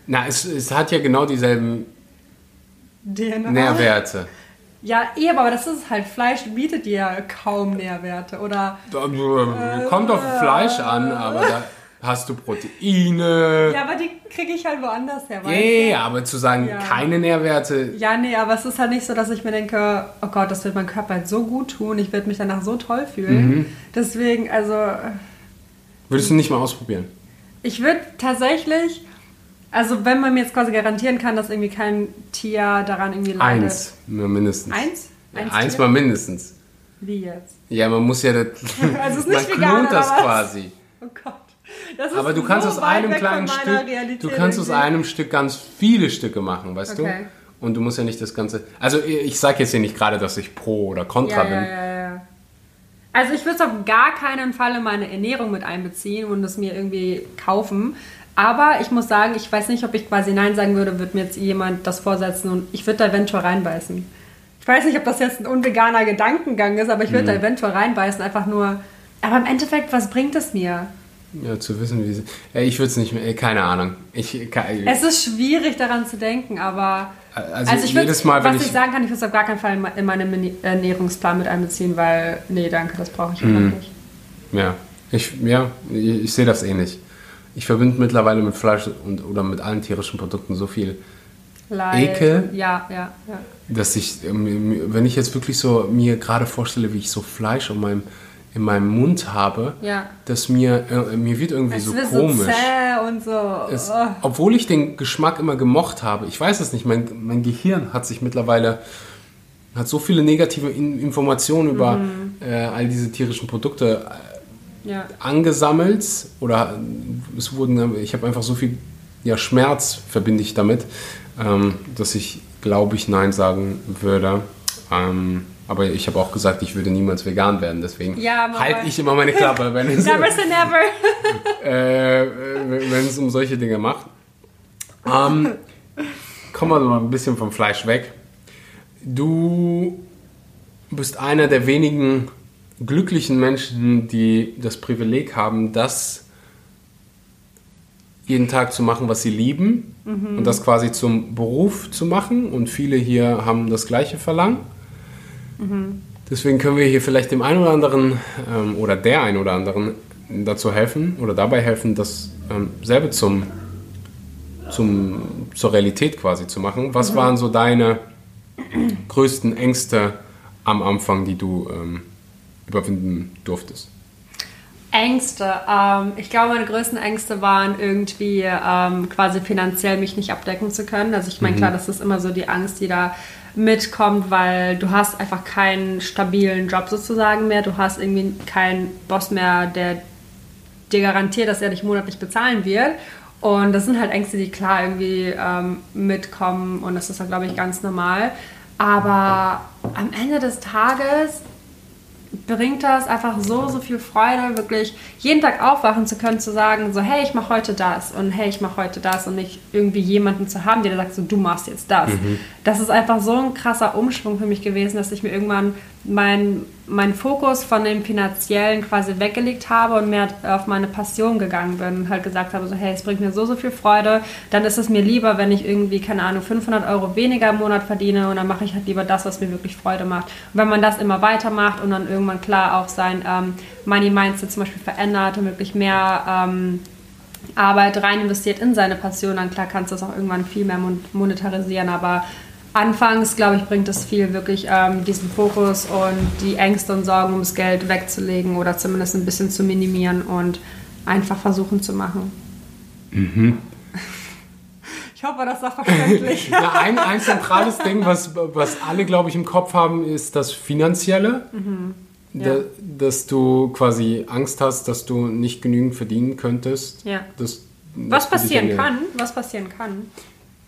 Na, es, es hat ja genau dieselben DNA. Nährwerte. Ja, eben, aber das ist halt, Fleisch bietet dir ja kaum Nährwerte, oder? Äh, kommt auf Fleisch an, aber da hast du Proteine. Ja, aber die kriege ich halt woanders her, Ja, yeah, aber zu sagen, ja. keine Nährwerte. Ja, nee, aber es ist halt nicht so, dass ich mir denke, oh Gott, das wird mein Körper halt so gut tun, ich werde mich danach so toll fühlen. Mhm. Deswegen, also... Würdest du nicht mal ausprobieren? Ich würde tatsächlich Also wenn man mir jetzt quasi garantieren kann, dass irgendwie kein Tier daran irgendwie leidet. Eins, mindestens. Eins? Eins, ja, eins mal mindestens. Wie jetzt? Ja, man muss ja das. also es ist nicht man vegan, das quasi. Oh Gott. Aber du kannst aus einem kleinen Stück, du kannst aus einem Stück ganz viele Stücke machen, weißt okay. du? Und du musst ja nicht das Ganze. Also ich sage jetzt hier nicht gerade, dass ich pro oder contra ja, bin. Ja, ja, ja. Also ich würde es auf gar keinen Fall in meine Ernährung mit einbeziehen und es mir irgendwie kaufen. Aber ich muss sagen, ich weiß nicht, ob ich quasi Nein sagen würde, würde mir jetzt jemand das vorsetzen und ich würde da eventuell reinbeißen. Ich weiß nicht, ob das jetzt ein unveganer Gedankengang ist, aber ich würde mhm. da eventuell reinbeißen, einfach nur. Aber im Endeffekt, was bringt es mir? Ja, zu wissen, wie sie. Ich würde es nicht mehr. Keine Ahnung. Ich, kann, es ist schwierig daran zu denken, aber. Also, also ich jedes Mal, was ich, ich sagen kann, ich würde es auf gar keinen Fall in meinen Ernährungsplan mit einbeziehen, weil, nee, danke, das brauche ich mhm. nicht. Ja, ich, ja, ich, ich sehe das ähnlich. Ich verbinde mittlerweile mit Fleisch und, oder mit allen tierischen Produkten so viel Leid. Ekel. Ja, ja, ja. Dass ich, wenn ich jetzt wirklich so mir gerade vorstelle, wie ich so Fleisch in meinem, in meinem Mund habe, ja. dass mir, äh, mir wird irgendwie es so wird komisch. So zäh und so. Es, oh. Obwohl ich den Geschmack immer gemocht habe, ich weiß es nicht, mein, mein Gehirn hat sich mittlerweile hat so viele negative Informationen über mhm. äh, all diese tierischen Produkte äh, ja. angesammelt oder es wurden, ich habe einfach so viel ja, Schmerz verbinde ich damit, ähm, dass ich, glaube ich, Nein sagen würde. Ähm, aber ich habe auch gesagt, ich würde niemals vegan werden, deswegen ja, halte ich immer meine Klappe, wenn es, never say never. äh, wenn es um solche Dinge macht. Ähm, kommen wir mal ein bisschen vom Fleisch weg. Du bist einer der wenigen glücklichen Menschen, die das Privileg haben, das jeden Tag zu machen, was sie lieben mhm. und das quasi zum Beruf zu machen. Und viele hier haben das gleiche Verlangen. Mhm. Deswegen können wir hier vielleicht dem einen oder anderen ähm, oder der einen oder anderen dazu helfen oder dabei helfen, das ähm, selber zum, zum, zur Realität quasi zu machen. Was mhm. waren so deine größten Ängste am Anfang, die du ähm, überwinden durftest? Ängste. Ähm, ich glaube, meine größten Ängste waren irgendwie ähm, quasi finanziell mich nicht abdecken zu können. Also ich meine, mhm. klar, das ist immer so die Angst, die da mitkommt, weil du hast einfach keinen stabilen Job sozusagen mehr. Du hast irgendwie keinen Boss mehr, der dir garantiert, dass er dich monatlich bezahlen wird. Und das sind halt Ängste, die klar irgendwie ähm, mitkommen und das ist ja, glaube ich, ganz normal. Aber am Ende des Tages bringt das einfach so, so viel Freude, wirklich jeden Tag aufwachen zu können, zu sagen, so, hey, ich mache heute das und hey, ich mache heute das und nicht irgendwie jemanden zu haben, der sagt, so, du machst jetzt das. Mhm. Das ist einfach so ein krasser Umschwung für mich gewesen, dass ich mir irgendwann mein, meinen Fokus von dem Finanziellen quasi weggelegt habe und mehr auf meine Passion gegangen bin und halt gesagt habe, so hey, es bringt mir so, so viel Freude, dann ist es mir lieber, wenn ich irgendwie, keine Ahnung, 500 Euro weniger im Monat verdiene und dann mache ich halt lieber das, was mir wirklich Freude macht. Und wenn man das immer weitermacht und dann irgendwann klar auch sein ähm, Money Mindset zum Beispiel verändert und wirklich mehr ähm, Arbeit rein investiert in seine Passion, dann klar kannst du das auch irgendwann viel mehr monetarisieren, aber Anfangs, glaube ich, bringt es viel, wirklich ähm, diesen Fokus und die Ängste und Sorgen ums Geld wegzulegen oder zumindest ein bisschen zu minimieren und einfach versuchen zu machen. Mhm. Ich hoffe, das ist auch verständlich. ja, ein, ein zentrales Ding, was, was alle, glaube ich, im Kopf haben, ist das Finanzielle. Mhm. Ja. Da, dass du quasi Angst hast, dass du nicht genügend verdienen könntest. Ja. Dass, was passieren kann, was passieren kann.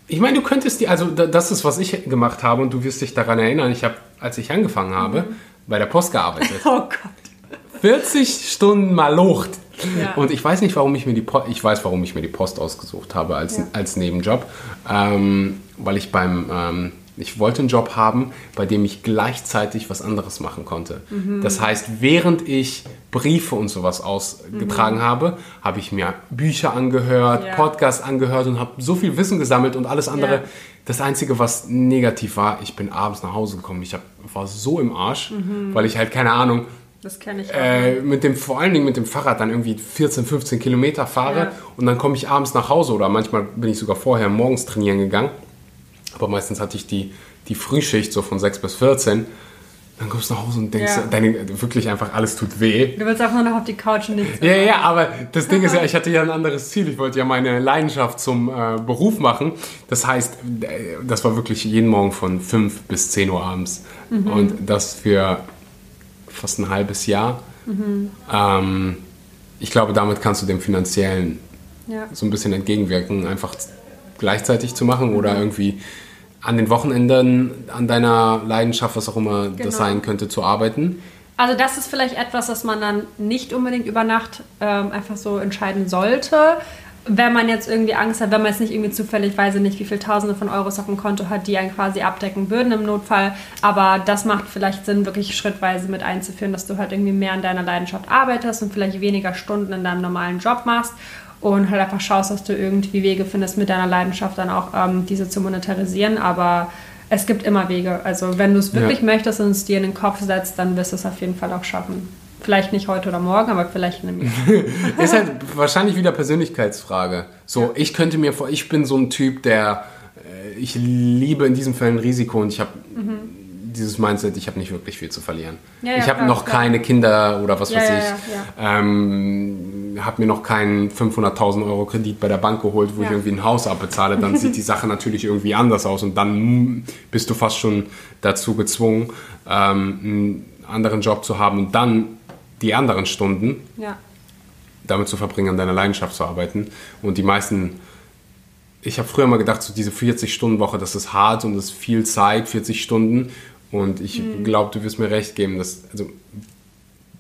Ich meine, du könntest die, also das ist, was ich gemacht habe und du wirst dich daran erinnern, ich habe, als ich angefangen habe, mhm. bei der Post gearbeitet. Oh Gott. 40 Stunden mal Lucht. Ja. Und ich weiß nicht, warum ich mir die Post, ich weiß, warum ich mir die Post ausgesucht habe als, ja. als Nebenjob, ähm, weil ich beim ähm, ich wollte einen Job haben, bei dem ich gleichzeitig was anderes machen konnte. Mhm. Das heißt, während ich Briefe und sowas ausgetragen mhm. habe, habe ich mir Bücher angehört, ja. Podcasts angehört und habe so viel Wissen gesammelt und alles andere. Ja. Das Einzige, was negativ war, ich bin abends nach Hause gekommen. Ich hab, war so im Arsch, mhm. weil ich halt keine Ahnung. Das kenne ich auch. Äh, mit dem, vor allen Dingen mit dem Fahrrad dann irgendwie 14, 15 Kilometer fahre ja. und dann komme ich abends nach Hause oder manchmal bin ich sogar vorher morgens trainieren gegangen aber meistens hatte ich die, die Frühschicht so von 6 bis 14. Dann kommst du nach Hause und denkst, ja. deine, wirklich einfach alles tut weh. Du willst einfach nur noch auf die Couch und nichts Ja, ja, aber das Ding ist ja, ich hatte ja ein anderes Ziel. Ich wollte ja meine Leidenschaft zum äh, Beruf machen. Das heißt, äh, das war wirklich jeden Morgen von 5 bis 10 Uhr abends. Mhm. Und das für fast ein halbes Jahr. Mhm. Ähm, ich glaube, damit kannst du dem finanziellen ja. so ein bisschen entgegenwirken, einfach gleichzeitig zu machen oder mhm. irgendwie an den Wochenenden an deiner Leidenschaft, was auch immer genau. das sein könnte, zu arbeiten. Also das ist vielleicht etwas, das man dann nicht unbedingt über Nacht ähm, einfach so entscheiden sollte. Wenn man jetzt irgendwie Angst hat, wenn man jetzt nicht irgendwie zufällig, weiß ich nicht, wie viele Tausende von Euros auf dem Konto hat, die einen quasi abdecken würden im Notfall. Aber das macht vielleicht Sinn, wirklich schrittweise mit einzuführen, dass du halt irgendwie mehr an deiner Leidenschaft arbeitest und vielleicht weniger Stunden in deinem normalen Job machst und halt einfach schaust, dass du irgendwie Wege findest, mit deiner Leidenschaft dann auch ähm, diese zu monetarisieren. Aber es gibt immer Wege. Also wenn du es wirklich ja. möchtest und es dir in den Kopf setzt, dann wirst du es auf jeden Fall auch schaffen. Vielleicht nicht heute oder morgen, aber vielleicht in einem Jahr. ist halt wahrscheinlich wieder Persönlichkeitsfrage. So, ja. ich könnte mir vor, ich bin so ein Typ, der, äh, ich liebe in diesem Fall ein Risiko und ich habe mhm dieses Mindset, ich habe nicht wirklich viel zu verlieren. Ja, ja, ich habe noch klar. keine Kinder oder was ja, weiß ich. Ähm, habe mir noch keinen 500.000 Euro Kredit bei der Bank geholt, wo ich irgendwie ein Haus abbezahle. Dann sieht die Sache natürlich irgendwie anders aus und dann bist du fast schon dazu gezwungen, ähm, einen anderen Job zu haben und dann die anderen Stunden damit zu verbringen, an deiner Leidenschaft zu arbeiten. Und die meisten ich habe früher mal gedacht, so diese 40-Stunden-Woche, das ist hart und das ist viel Zeit, 40 Stunden. Und ich mhm. glaube, du wirst mir recht geben, dass also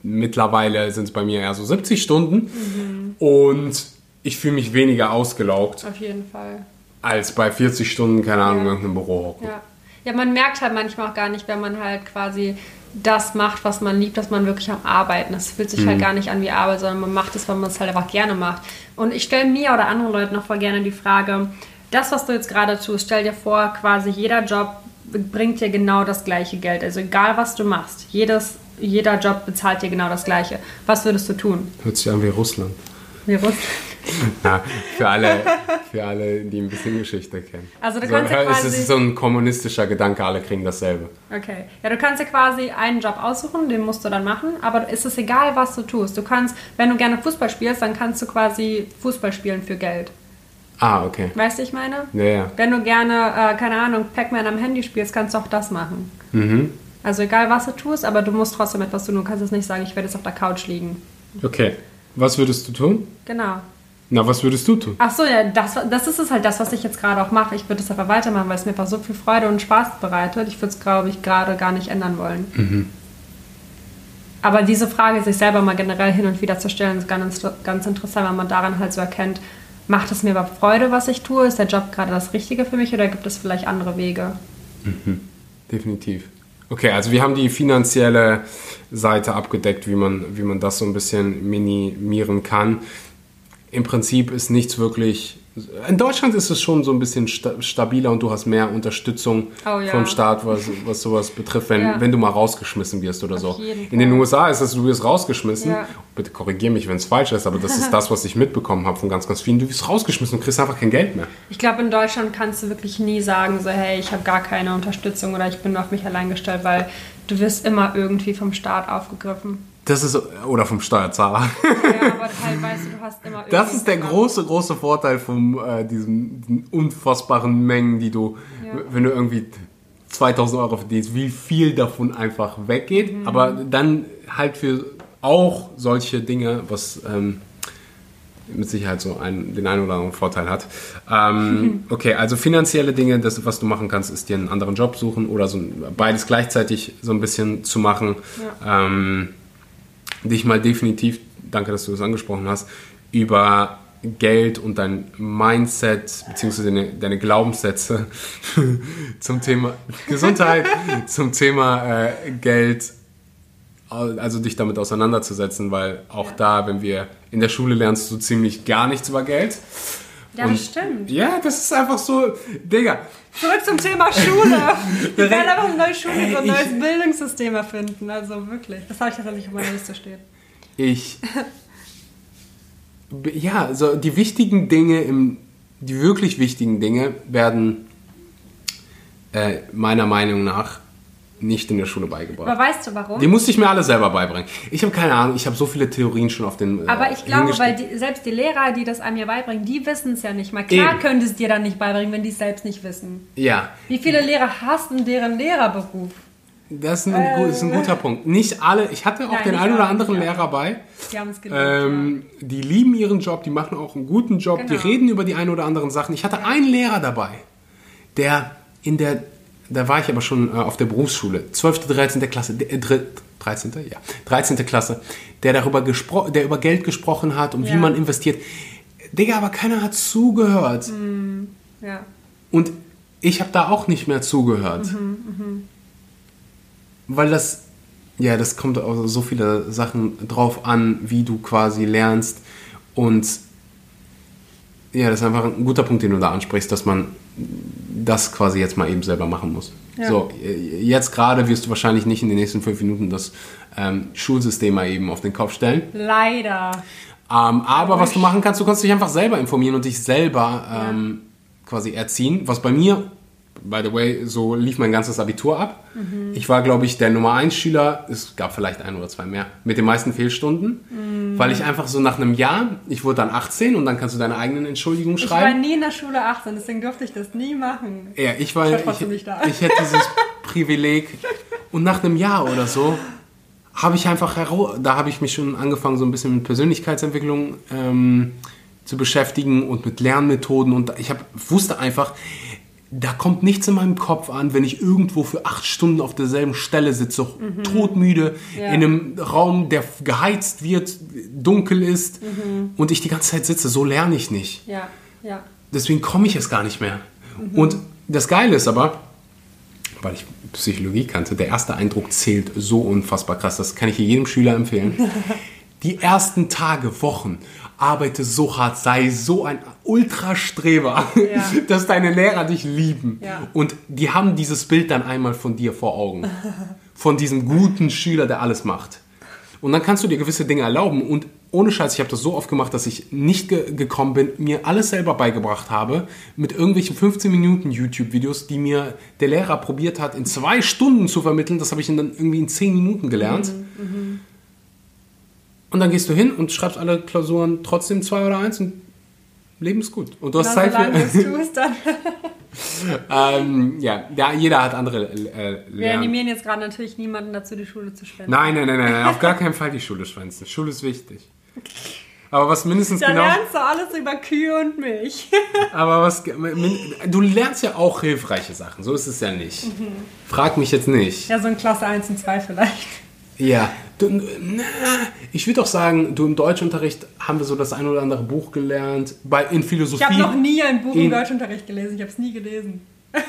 mittlerweile sind es bei mir eher so 70 Stunden mhm. und ich fühle mich weniger ausgelaugt. Auf jeden Fall. Als bei 40 Stunden, keine Ahnung, ja. in irgendeinem Büro hocken. Ja. ja, man merkt halt manchmal auch gar nicht, wenn man halt quasi das macht, was man liebt, dass man wirklich am Arbeiten. Das fühlt sich halt mhm. halt gar nicht an wie Arbeit, sondern man macht es, weil man es halt einfach gerne macht. Und ich stelle mir oder anderen Leuten noch voll gerne die Frage, das, was du jetzt gerade tust, stell dir vor, quasi jeder Job bringt dir genau das gleiche Geld. Also egal, was du machst, jedes, jeder Job bezahlt dir genau das gleiche. Was würdest du tun? Hört sich an wie Russland. Wie Russland? ja, für alle, für alle, die ein bisschen Geschichte kennen. Also du kannst so, ja quasi... Es ist so ein kommunistischer Gedanke, alle kriegen dasselbe. Okay. Ja, du kannst ja quasi einen Job aussuchen, den musst du dann machen, aber es ist egal, was du tust. Du kannst, wenn du gerne Fußball spielst, dann kannst du quasi Fußball spielen für Geld. Ah, okay. Weißt du, ich meine? Ja, ja. Wenn du gerne, äh, keine Ahnung, Pac-Man am Handy spielst, kannst du auch das machen. Mhm. Also egal, was du tust, aber du musst trotzdem etwas tun. Du kannst jetzt nicht sagen, ich werde jetzt auf der Couch liegen. Okay. Was würdest du tun? Genau. Na, was würdest du tun? Ach so, ja, das, das ist es halt, das, was ich jetzt gerade auch mache. Ich würde es einfach weitermachen, weil es mir einfach so viel Freude und Spaß bereitet. Ich würde es, glaube ich, gerade gar nicht ändern wollen. Mhm. Aber diese Frage, sich selber mal generell hin und wieder zu stellen, ist ganz, ganz interessant, weil man daran halt so erkennt, macht es mir überhaupt Freude, was ich tue? Ist der Job gerade das Richtige für mich oder gibt es vielleicht andere Wege? Mhm. Definitiv. Okay, also wir haben die finanzielle Seite abgedeckt, wie man, wie man das so ein bisschen minimieren kann. Im Prinzip ist nichts wirklich in Deutschland ist es schon so ein bisschen stabiler und du hast mehr Unterstützung oh, ja. vom Staat, was, was sowas betrifft, wenn, ja. wenn du mal rausgeschmissen wirst oder Auf so. In den USA ist es, du wirst rausgeschmissen. Ja. Bitte korrigiere mich, wenn es falsch ist, aber das ist das, was ich mitbekommen habe von ganz, ganz vielen. Du wirst rausgeschmissen und kriegst einfach kein Geld mehr. Ich glaube, in Deutschland kannst du wirklich nie sagen, so, hey, ich habe gar keine Unterstützung oder ich bin auf mich allein gestellt, weil du wirst immer irgendwie vom Staat aufgegriffen. Das ist, oder vom Steuerzahler. Ja, aber halt, weißt du, hast immer Das ist der große, große Vorteil von äh, diesen, diesen, unfassbaren Mengen, die du, ja. wenn du irgendwie 2000 Euro verdienst, wie viel davon einfach weggeht. Mhm. Aber dann halt für auch solche Dinge, was ähm, mit Sicherheit so einen, den einen oder anderen Vorteil hat. Ähm, okay, also finanzielle Dinge, das, was du machen kannst, ist dir einen anderen Job suchen oder so beides gleichzeitig so ein bisschen zu machen. Ja. Ähm, dich mal definitiv, danke, dass du das angesprochen hast, über Geld und dein Mindset bzw. Deine, deine, Glaubenssätze zum Thema Gesundheit, zum Thema äh, Geld, also dich damit auseinanderzusetzen, weil auch ja. da, wenn wir in der Schule lernst du ziemlich gar nichts über Geld. Ja, und, das stimmt. Ja, das ist einfach so, Digga. Zurück zum Thema Schule. Wir werden einfach eine neue Schule, so ein neues Bildungssystem erfinden. Also wirklich. Das habe ich tatsächlich auf meiner Liste stehen. Ich. ja, so die wichtigen Dinge, im, die wirklich wichtigen Dinge werden äh, meiner Meinung nach nicht in der Schule beigebracht. Aber weißt du warum? Die musste ich mir alle selber beibringen. Ich habe keine Ahnung, ich habe so viele Theorien schon auf den. Äh, Aber ich glaube, weil die, selbst die Lehrer, die das einem ja beibringen, die wissen es ja nicht mal. Klar Eben. können es dir dann nicht beibringen, wenn die es selbst nicht wissen. Ja. Wie viele Lehrer hast denn deren Lehrerberuf? Das ist, ein, äh, ist ein, guter Punkt. Nicht alle, ich hatte auch Nein, den einen oder anderen ja. Lehrer bei. Die haben es geliebt, ähm, ja. Die lieben ihren Job, die machen auch einen guten Job, genau. die reden über die ein oder anderen Sachen. Ich hatte einen Lehrer dabei, der in der da war ich aber schon äh, auf der Berufsschule, 12., 13. Klasse, äh, 13. Ja, 13. Klasse, der darüber gesprochen, der über Geld gesprochen hat und ja. wie man investiert. Digga, aber keiner hat zugehört. Mm, ja. Und ich habe da auch nicht mehr zugehört. Mhm, mh. Weil das, ja, das kommt auf so viele Sachen drauf an, wie du quasi lernst. Und ja, das ist einfach ein guter Punkt, den du da ansprichst, dass man das quasi jetzt mal eben selber machen muss. Ja. So, jetzt gerade wirst du wahrscheinlich nicht in den nächsten fünf Minuten das ähm, Schulsystem mal eben auf den Kopf stellen. Leider. Ähm, aber was du machen kannst, du kannst dich einfach selber informieren und dich selber ähm, ja. quasi erziehen. Was bei mir by the way, so lief mein ganzes Abitur ab. Mhm. Ich war, glaube ich, der Nummer 1 Schüler, es gab vielleicht ein oder zwei mehr, mit den meisten Fehlstunden, mhm. weil ich einfach so nach einem Jahr, ich wurde dann 18 und dann kannst du deine eigenen Entschuldigungen schreiben. Ich war nie in der Schule 18, deswegen durfte ich das nie machen. Ja, ich war, ich, ich, ich hätte dieses Privileg und nach einem Jahr oder so habe ich einfach, da habe ich mich schon angefangen, so ein bisschen mit Persönlichkeitsentwicklung ähm, zu beschäftigen und mit Lernmethoden und ich hab, wusste einfach, da kommt nichts in meinem Kopf an, wenn ich irgendwo für acht Stunden auf derselben Stelle sitze, mhm. todmüde, ja. in einem Raum, der geheizt wird, dunkel ist mhm. und ich die ganze Zeit sitze. So lerne ich nicht. Ja. Ja. Deswegen komme ich es gar nicht mehr. Mhm. Und das Geile ist aber, weil ich Psychologie kannte, der erste Eindruck zählt so unfassbar krass. Das kann ich jedem Schüler empfehlen. die ersten Tage, Wochen arbeite so hart, sei so ein Ultrastreber, ja. dass deine Lehrer dich lieben. Ja. Und die haben dieses Bild dann einmal von dir vor Augen. Von diesem guten Schüler, der alles macht. Und dann kannst du dir gewisse Dinge erlauben. Und ohne Scheiß, ich habe das so oft gemacht, dass ich nicht ge gekommen bin, mir alles selber beigebracht habe, mit irgendwelchen 15 Minuten YouTube-Videos, die mir der Lehrer probiert hat, in zwei Stunden zu vermitteln. Das habe ich dann irgendwie in 10 Minuten gelernt. Mhm, mh. Und dann gehst du hin und schreibst alle Klausuren trotzdem zwei oder eins und Leben ist gut. Und du hast Zeit für. Tust, dann. ähm, ja, ja, jeder hat andere äh, Wir animieren jetzt gerade natürlich niemanden dazu, die Schule zu schwänzen. Nein, nein, nein, nein, auf gar keinen Fall die Schule schwänzen. Schule ist wichtig. Aber was mindestens da genau. Da lernst du alles über Kühe und Milch. aber was. Du lernst ja auch hilfreiche Sachen, so ist es ja nicht. Mhm. Frag mich jetzt nicht. Ja, so in Klasse 1 und 2 vielleicht. Ja, du, na, ich würde auch sagen, du im Deutschunterricht haben wir so das ein oder andere Buch gelernt. Bei, in Philosophie. Ich habe noch nie ein Buch in, im Deutschunterricht gelesen, ich habe es nie gelesen.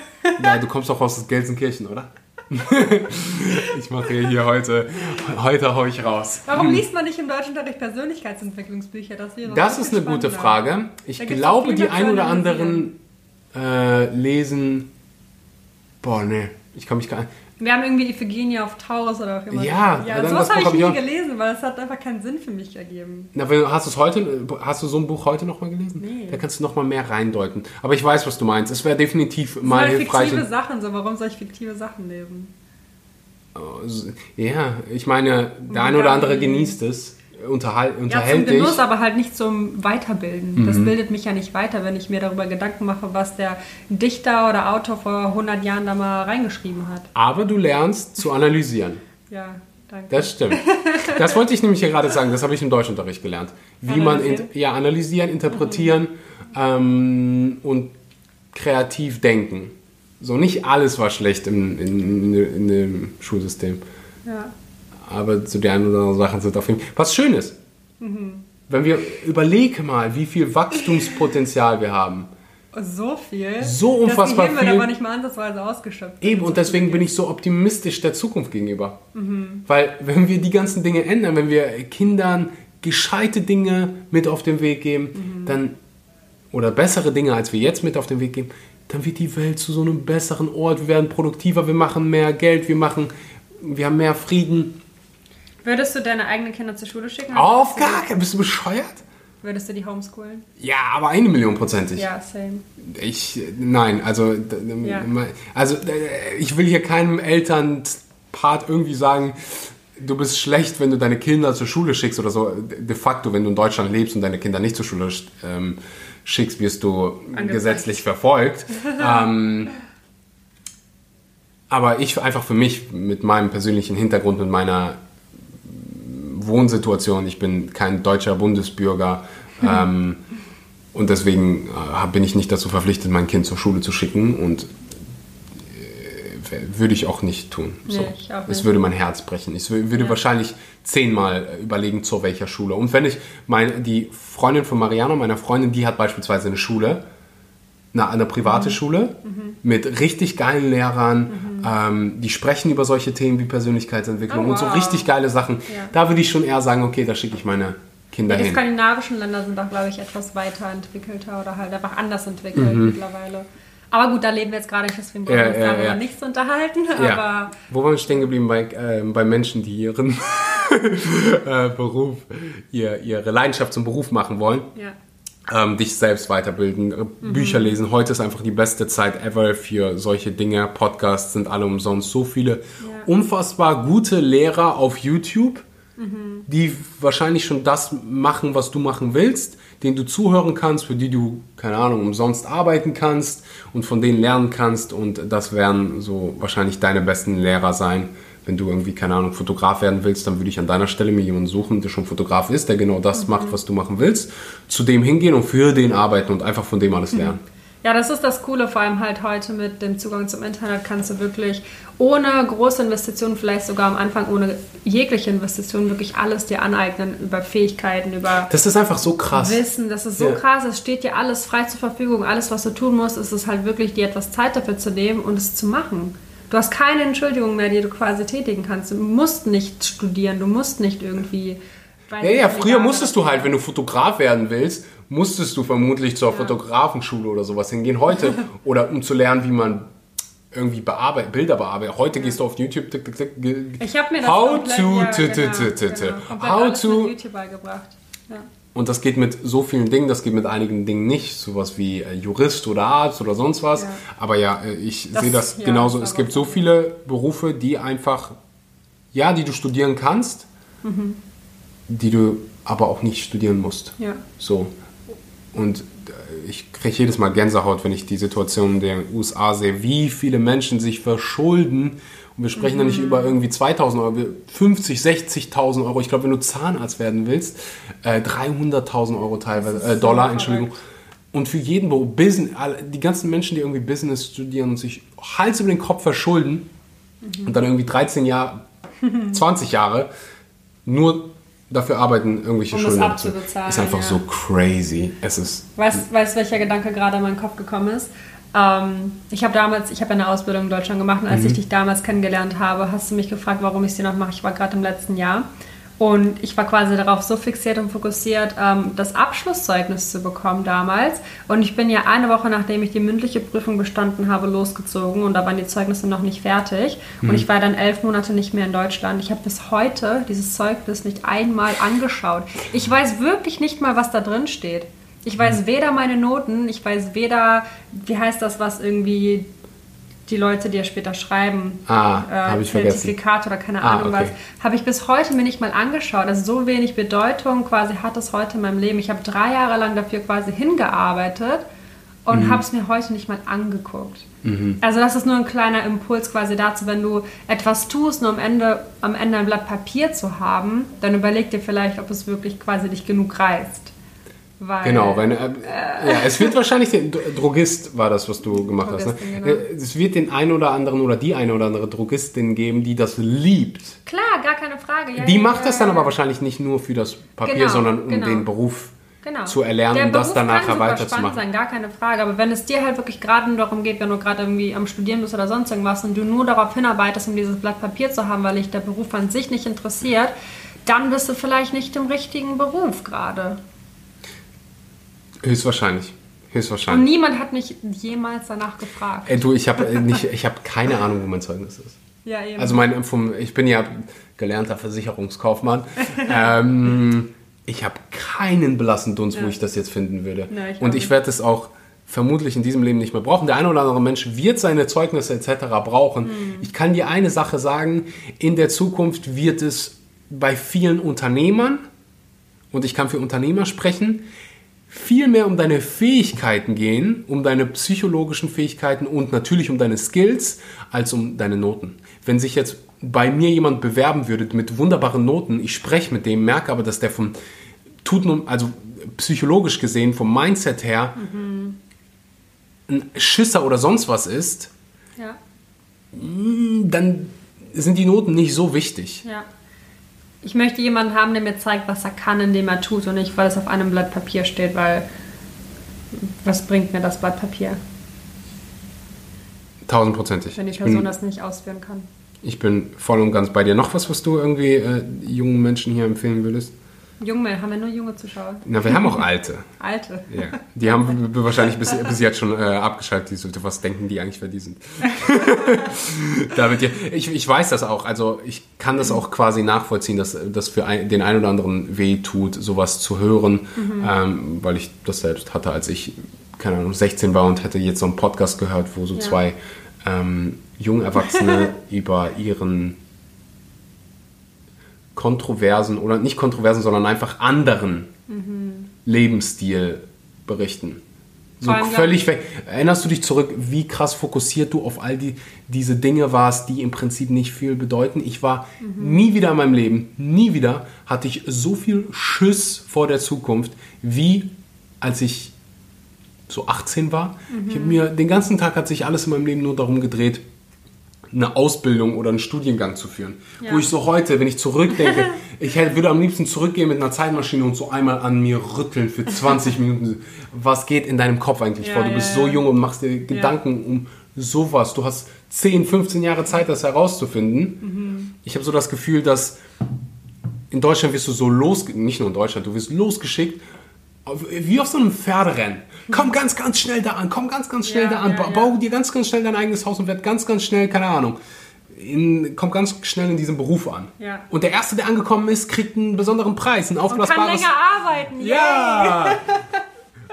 Ja, du kommst doch aus Gelsenkirchen, oder? ich mache hier heute, heute hau ich raus. Warum liest man nicht im Deutschunterricht Persönlichkeitsentwicklungsbücher? Das, das ist eine gute Frage. Ich glaube, die ein oder anderen äh, lesen. Boah, ne, ich kann mich gar nicht. Wir haben irgendwie Iphigenie auf Taurus oder auch immer. Ja, ja sowas habe ich nie gelesen, weil es hat einfach keinen Sinn für mich ergeben. Na, hast du heute, hast du so ein Buch heute nochmal gelesen? Nee. Da kannst du nochmal mehr reindeuten. Aber ich weiß, was du meinst. Es wäre definitiv das mal hilfreich. fiktive Sachen, so warum soll ich fiktive Sachen lesen? Oh, ja, ich meine, der eine oder andere genießt es unterhal unterhält ja, zum Genuss, dich. aber halt nicht zum Weiterbilden. Mhm. Das bildet mich ja nicht weiter, wenn ich mir darüber Gedanken mache, was der Dichter oder Autor vor 100 Jahren da mal reingeschrieben hat. Aber du lernst zu analysieren. ja, danke. Das stimmt. Das wollte ich nämlich hier gerade sagen, das habe ich im Deutschunterricht gelernt. Wie man in, ja, analysieren, interpretieren mhm. ähm, und kreativ denken. So, nicht alles war schlecht im, in, in, in dem Schulsystem. Ja aber zu der einen oder anderen Sachen sind auf jeden Fall was Schönes. Mhm. Wenn wir überlegen mal, wie viel Wachstumspotenzial wir haben. So viel. So unfassbar das viel. aber nicht mal ansatzweise ausgeschöpft. Eben, und deswegen bin ich so optimistisch der Zukunft gegenüber. Mhm. Weil, wenn wir die ganzen Dinge ändern, wenn wir Kindern gescheite Dinge mit auf den Weg geben, mhm. dann, oder bessere Dinge, als wir jetzt mit auf den Weg geben, dann wird die Welt zu so einem besseren Ort. Wir werden produktiver, wir machen mehr Geld, wir machen, wir haben mehr Frieden. Würdest du deine eigenen Kinder zur Schule schicken? Auf gar keinen Bist du bescheuert? Würdest du die homeschoolen? Ja, aber eine Million prozentig. Ja, same. Ich, nein, also, ja. also ich will hier keinem Elternpart irgendwie sagen, du bist schlecht, wenn du deine Kinder zur Schule schickst oder so. De facto, wenn du in Deutschland lebst und deine Kinder nicht zur Schule ähm, schickst, wirst du Angezeigt. gesetzlich verfolgt. ähm, aber ich einfach für mich mit meinem persönlichen Hintergrund und meiner Wohnsituation, ich bin kein deutscher Bundesbürger ähm, und deswegen äh, bin ich nicht dazu verpflichtet, mein Kind zur Schule zu schicken und würde ich auch nicht tun. So. Nee, ich auch nicht. Es würde mein Herz brechen. Ich würde ja. wahrscheinlich zehnmal überlegen, zu welcher Schule. Und wenn ich, meine, die Freundin von Mariano, meiner Freundin, die hat beispielsweise eine Schule, eine, eine private mhm. Schule mhm. mit richtig geilen Lehrern, mhm. ähm, die sprechen über solche Themen wie Persönlichkeitsentwicklung oh, wow. und so richtig geile Sachen. Ja. Da würde ich schon eher sagen, okay, da schicke ich meine Kinder ja, die hin. Die skandinavischen Länder sind doch, glaube ich, etwas weiterentwickelter oder halt einfach anders entwickelt mhm. mittlerweile. Aber gut, da leben wir jetzt gerade nicht, deswegen wollen wir uns ja, darüber ja. nichts unterhalten. Aber Wo waren wir stehen geblieben? Bei, äh, bei Menschen, die ihren äh, Beruf, ihr, ihre Leidenschaft zum Beruf machen wollen. Ja. Ähm, dich selbst weiterbilden, äh, mhm. Bücher lesen. Heute ist einfach die beste Zeit ever für solche Dinge. Podcasts sind alle umsonst. So viele unfassbar gute Lehrer auf YouTube, mhm. die wahrscheinlich schon das machen, was du machen willst denen du zuhören kannst, für die du, keine Ahnung, umsonst arbeiten kannst und von denen lernen kannst. Und das werden so wahrscheinlich deine besten Lehrer sein. Wenn du irgendwie, keine Ahnung, Fotograf werden willst, dann würde ich an deiner Stelle mir jemanden suchen, der schon Fotograf ist, der genau das mhm. macht, was du machen willst, zu dem hingehen und für den arbeiten und einfach von dem alles lernen. Mhm. Ja, das ist das Coole, vor allem halt heute mit dem Zugang zum Internet kannst du wirklich ohne große Investitionen, vielleicht sogar am Anfang ohne jegliche Investitionen, wirklich alles dir aneignen über Fähigkeiten, über Das ist einfach so krass. Wissen, das ist so ja. krass, es steht dir alles frei zur Verfügung, alles was du tun musst, ist es halt wirklich dir etwas Zeit dafür zu nehmen und es zu machen. Du hast keine Entschuldigung mehr, die du quasi tätigen kannst. Du musst nicht studieren, du musst nicht irgendwie ja, ja, früher musstest du halt, wenn du Fotograf werden willst, musstest du vermutlich zur ja. Fotografenschule oder sowas hingehen. Heute, oder um zu lernen, wie man irgendwie bearbeitet, Bilder bearbeitet. Heute ja. gehst du auf YouTube. Tick, tick, tick, ich habe mir das how to, ja, genau, genau. how to, YouTube beigebracht. Ja. Und das geht mit so vielen Dingen, das geht mit einigen Dingen nicht, sowas wie äh, Jurist oder Arzt oder sonst was. Ja. Aber ja, äh, ich sehe das genauso. Das es gibt so viele Berufe, die einfach, ja, die du studieren kannst, mhm. die du aber auch nicht studieren musst. Ja. So. Und äh, ich kriege jedes Mal Gänsehaut, wenn ich die Situation in den USA sehe, wie viele Menschen sich verschulden. Und wir sprechen mhm. da nicht über irgendwie 2000 Euro, 50, 60.000 Euro. Ich glaube, wenn du Zahnarzt werden willst, äh, 300.000 Euro teilweise, äh, Dollar, Entschuldigung. Und für jeden Business, die ganzen Menschen, die irgendwie Business studieren und sich Hals über den Kopf verschulden mhm. und dann irgendwie 13 Jahre, 20 Jahre nur dafür arbeiten, irgendwelche um Schulden abzubezahlen. Ist einfach ja. so crazy. Es ist. Weißt du, welcher Gedanke gerade in meinen Kopf gekommen ist? Ähm, ich habe damals, ich habe eine Ausbildung in Deutschland gemacht und als mhm. ich dich damals kennengelernt habe, hast du mich gefragt, warum ich sie noch mache. Ich war gerade im letzten Jahr. Und ich war quasi darauf so fixiert und fokussiert, ähm, das Abschlusszeugnis zu bekommen damals. Und ich bin ja eine Woche, nachdem ich die mündliche Prüfung bestanden habe, losgezogen und da waren die Zeugnisse noch nicht fertig. Mhm. Und ich war dann elf Monate nicht mehr in Deutschland. Ich habe bis heute dieses Zeugnis nicht einmal angeschaut. Ich weiß wirklich nicht mal, was da drin steht. Ich weiß weder meine Noten, ich weiß weder, wie heißt das, was irgendwie die Leute dir später schreiben, ah, äh, Zertifikat oder keine ah, Ahnung okay. was, habe ich bis heute mir nicht mal angeschaut. Also so wenig Bedeutung quasi hat es heute in meinem Leben. Ich habe drei Jahre lang dafür quasi hingearbeitet und mhm. habe es mir heute nicht mal angeguckt. Mhm. Also das ist nur ein kleiner Impuls quasi dazu, wenn du etwas tust, nur am Ende, am Ende ein Blatt Papier zu haben, dann überleg dir vielleicht, ob es wirklich quasi dich genug reizt. Weil, genau, wenn, äh, äh, ja, es wird wahrscheinlich den Drogist war das, was du gemacht hast. Ne? Genau. Äh, es wird den einen oder anderen oder die eine oder andere Drogistin geben, die das liebt. Klar, gar keine Frage. Ja, die ja, macht das dann aber wahrscheinlich nicht nur für das Papier, genau, sondern um genau. den Beruf genau. zu erlernen und das dann nachher weiterzumachen. sein, gar keine Frage. Aber wenn es dir halt wirklich gerade darum geht, wenn du gerade irgendwie am Studieren bist oder sonst irgendwas und du nur darauf hinarbeitest, um dieses Blatt Papier zu haben, weil dich der Beruf an sich nicht interessiert, dann bist du vielleicht nicht im richtigen Beruf gerade. Höchstwahrscheinlich. Höchstwahrscheinlich. Und niemand hat mich jemals danach gefragt. Ey, du, ich habe äh, hab keine Ahnung, wo mein Zeugnis ist. Ja, eben. Also mein, vom, ich bin ja gelernter Versicherungskaufmann. ähm, ich habe keinen blassen Dunst, ja. wo ich das jetzt finden würde. Ja, ich und ich werde es auch vermutlich in diesem Leben nicht mehr brauchen. Der eine oder andere Mensch wird seine Zeugnisse etc. brauchen. Mhm. Ich kann dir eine Sache sagen, in der Zukunft wird es bei vielen Unternehmern, und ich kann für Unternehmer sprechen, viel mehr um deine Fähigkeiten gehen, um deine psychologischen Fähigkeiten und natürlich um deine Skills, als um deine Noten. Wenn sich jetzt bei mir jemand bewerben würde mit wunderbaren Noten, ich spreche mit dem, merke aber, dass der vom tut nun, also psychologisch gesehen, vom Mindset her, mhm. ein Schisser oder sonst was ist, ja. Dann sind die Noten nicht so wichtig. Ja. Ich möchte jemanden haben, der mir zeigt, was er kann, indem er tut und nicht, weil es auf einem Blatt Papier steht, weil was bringt mir das Blatt Papier? Tausendprozentig. Wenn die Person bin, das nicht ausführen kann. Ich bin voll und ganz bei dir. Noch was, was du irgendwie äh, jungen Menschen hier empfehlen würdest? Junge, haben wir nur junge Zuschauer? Na, wir haben auch alte. alte? Ja. Die haben wahrscheinlich bis, bis jetzt schon äh, abgeschaltet. Die sollte, was denken die eigentlich, wer die sind? David, ich, ich weiß das auch. Also ich kann das auch quasi nachvollziehen, dass das für ein, den einen oder anderen weh tut, sowas zu hören, mhm. ähm, weil ich das selbst hatte, als ich, keine Ahnung, 16 war und hätte jetzt so einen Podcast gehört, wo so ja. zwei ähm, junge Erwachsene über ihren kontroversen oder nicht kontroversen, sondern einfach anderen mhm. Lebensstil berichten. So völlig weg. Erinnerst du dich zurück, wie krass fokussiert du auf all die, diese Dinge warst, die im Prinzip nicht viel bedeuten? Ich war mhm. nie wieder in meinem Leben, nie wieder hatte ich so viel Schiss vor der Zukunft, wie als ich so 18 war. Mhm. Ich mir den ganzen Tag hat sich alles in meinem Leben nur darum gedreht, eine Ausbildung oder einen Studiengang zu führen. Ja. Wo ich so heute, wenn ich zurückdenke, ich hätte, würde am liebsten zurückgehen mit einer Zeitmaschine und so einmal an mir rütteln für 20 Minuten. Was geht in deinem Kopf eigentlich ja, vor? Du bist so jung und machst dir Gedanken um sowas. Du hast 10, 15 Jahre Zeit, das herauszufinden. Mhm. Ich habe so das Gefühl, dass in Deutschland wirst du so los, nicht nur in Deutschland, du wirst losgeschickt wie auf so einem Pferderennen. Komm ganz, ganz schnell da an, komm ganz, ganz schnell ja, da an, ja, bau ja. dir ganz, ganz schnell dein eigenes Haus und werd ganz, ganz schnell, keine Ahnung, in, komm ganz schnell in diesem Beruf an. Und der Erste, der angekommen ist, kriegt einen besonderen Preis, ein aufblasbares... Und kann länger arbeiten. Ja!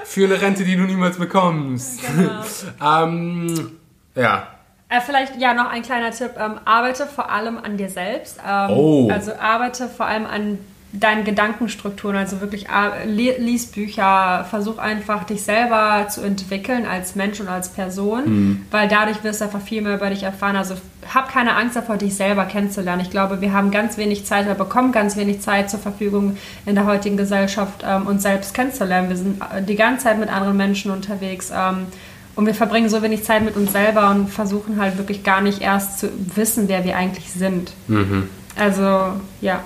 Für eine Rente, die du niemals bekommst. Genau. ähm, ja. Äh, vielleicht ja noch ein kleiner Tipp. Ähm, arbeite vor allem an dir selbst. Ähm, oh. Also arbeite vor allem an deinen Gedankenstrukturen, also wirklich äh, lies Bücher, versuch einfach dich selber zu entwickeln als Mensch und als Person, mhm. weil dadurch wirst du einfach viel mehr über dich erfahren. Also hab keine Angst davor, dich selber kennenzulernen. Ich glaube, wir haben ganz wenig Zeit oder bekommen ganz wenig Zeit zur Verfügung in der heutigen Gesellschaft, ähm, uns selbst kennenzulernen. Wir sind äh, die ganze Zeit mit anderen Menschen unterwegs. Ähm, und wir verbringen so wenig Zeit mit uns selber und versuchen halt wirklich gar nicht erst zu wissen, wer wir eigentlich sind. Mhm. Also, ja.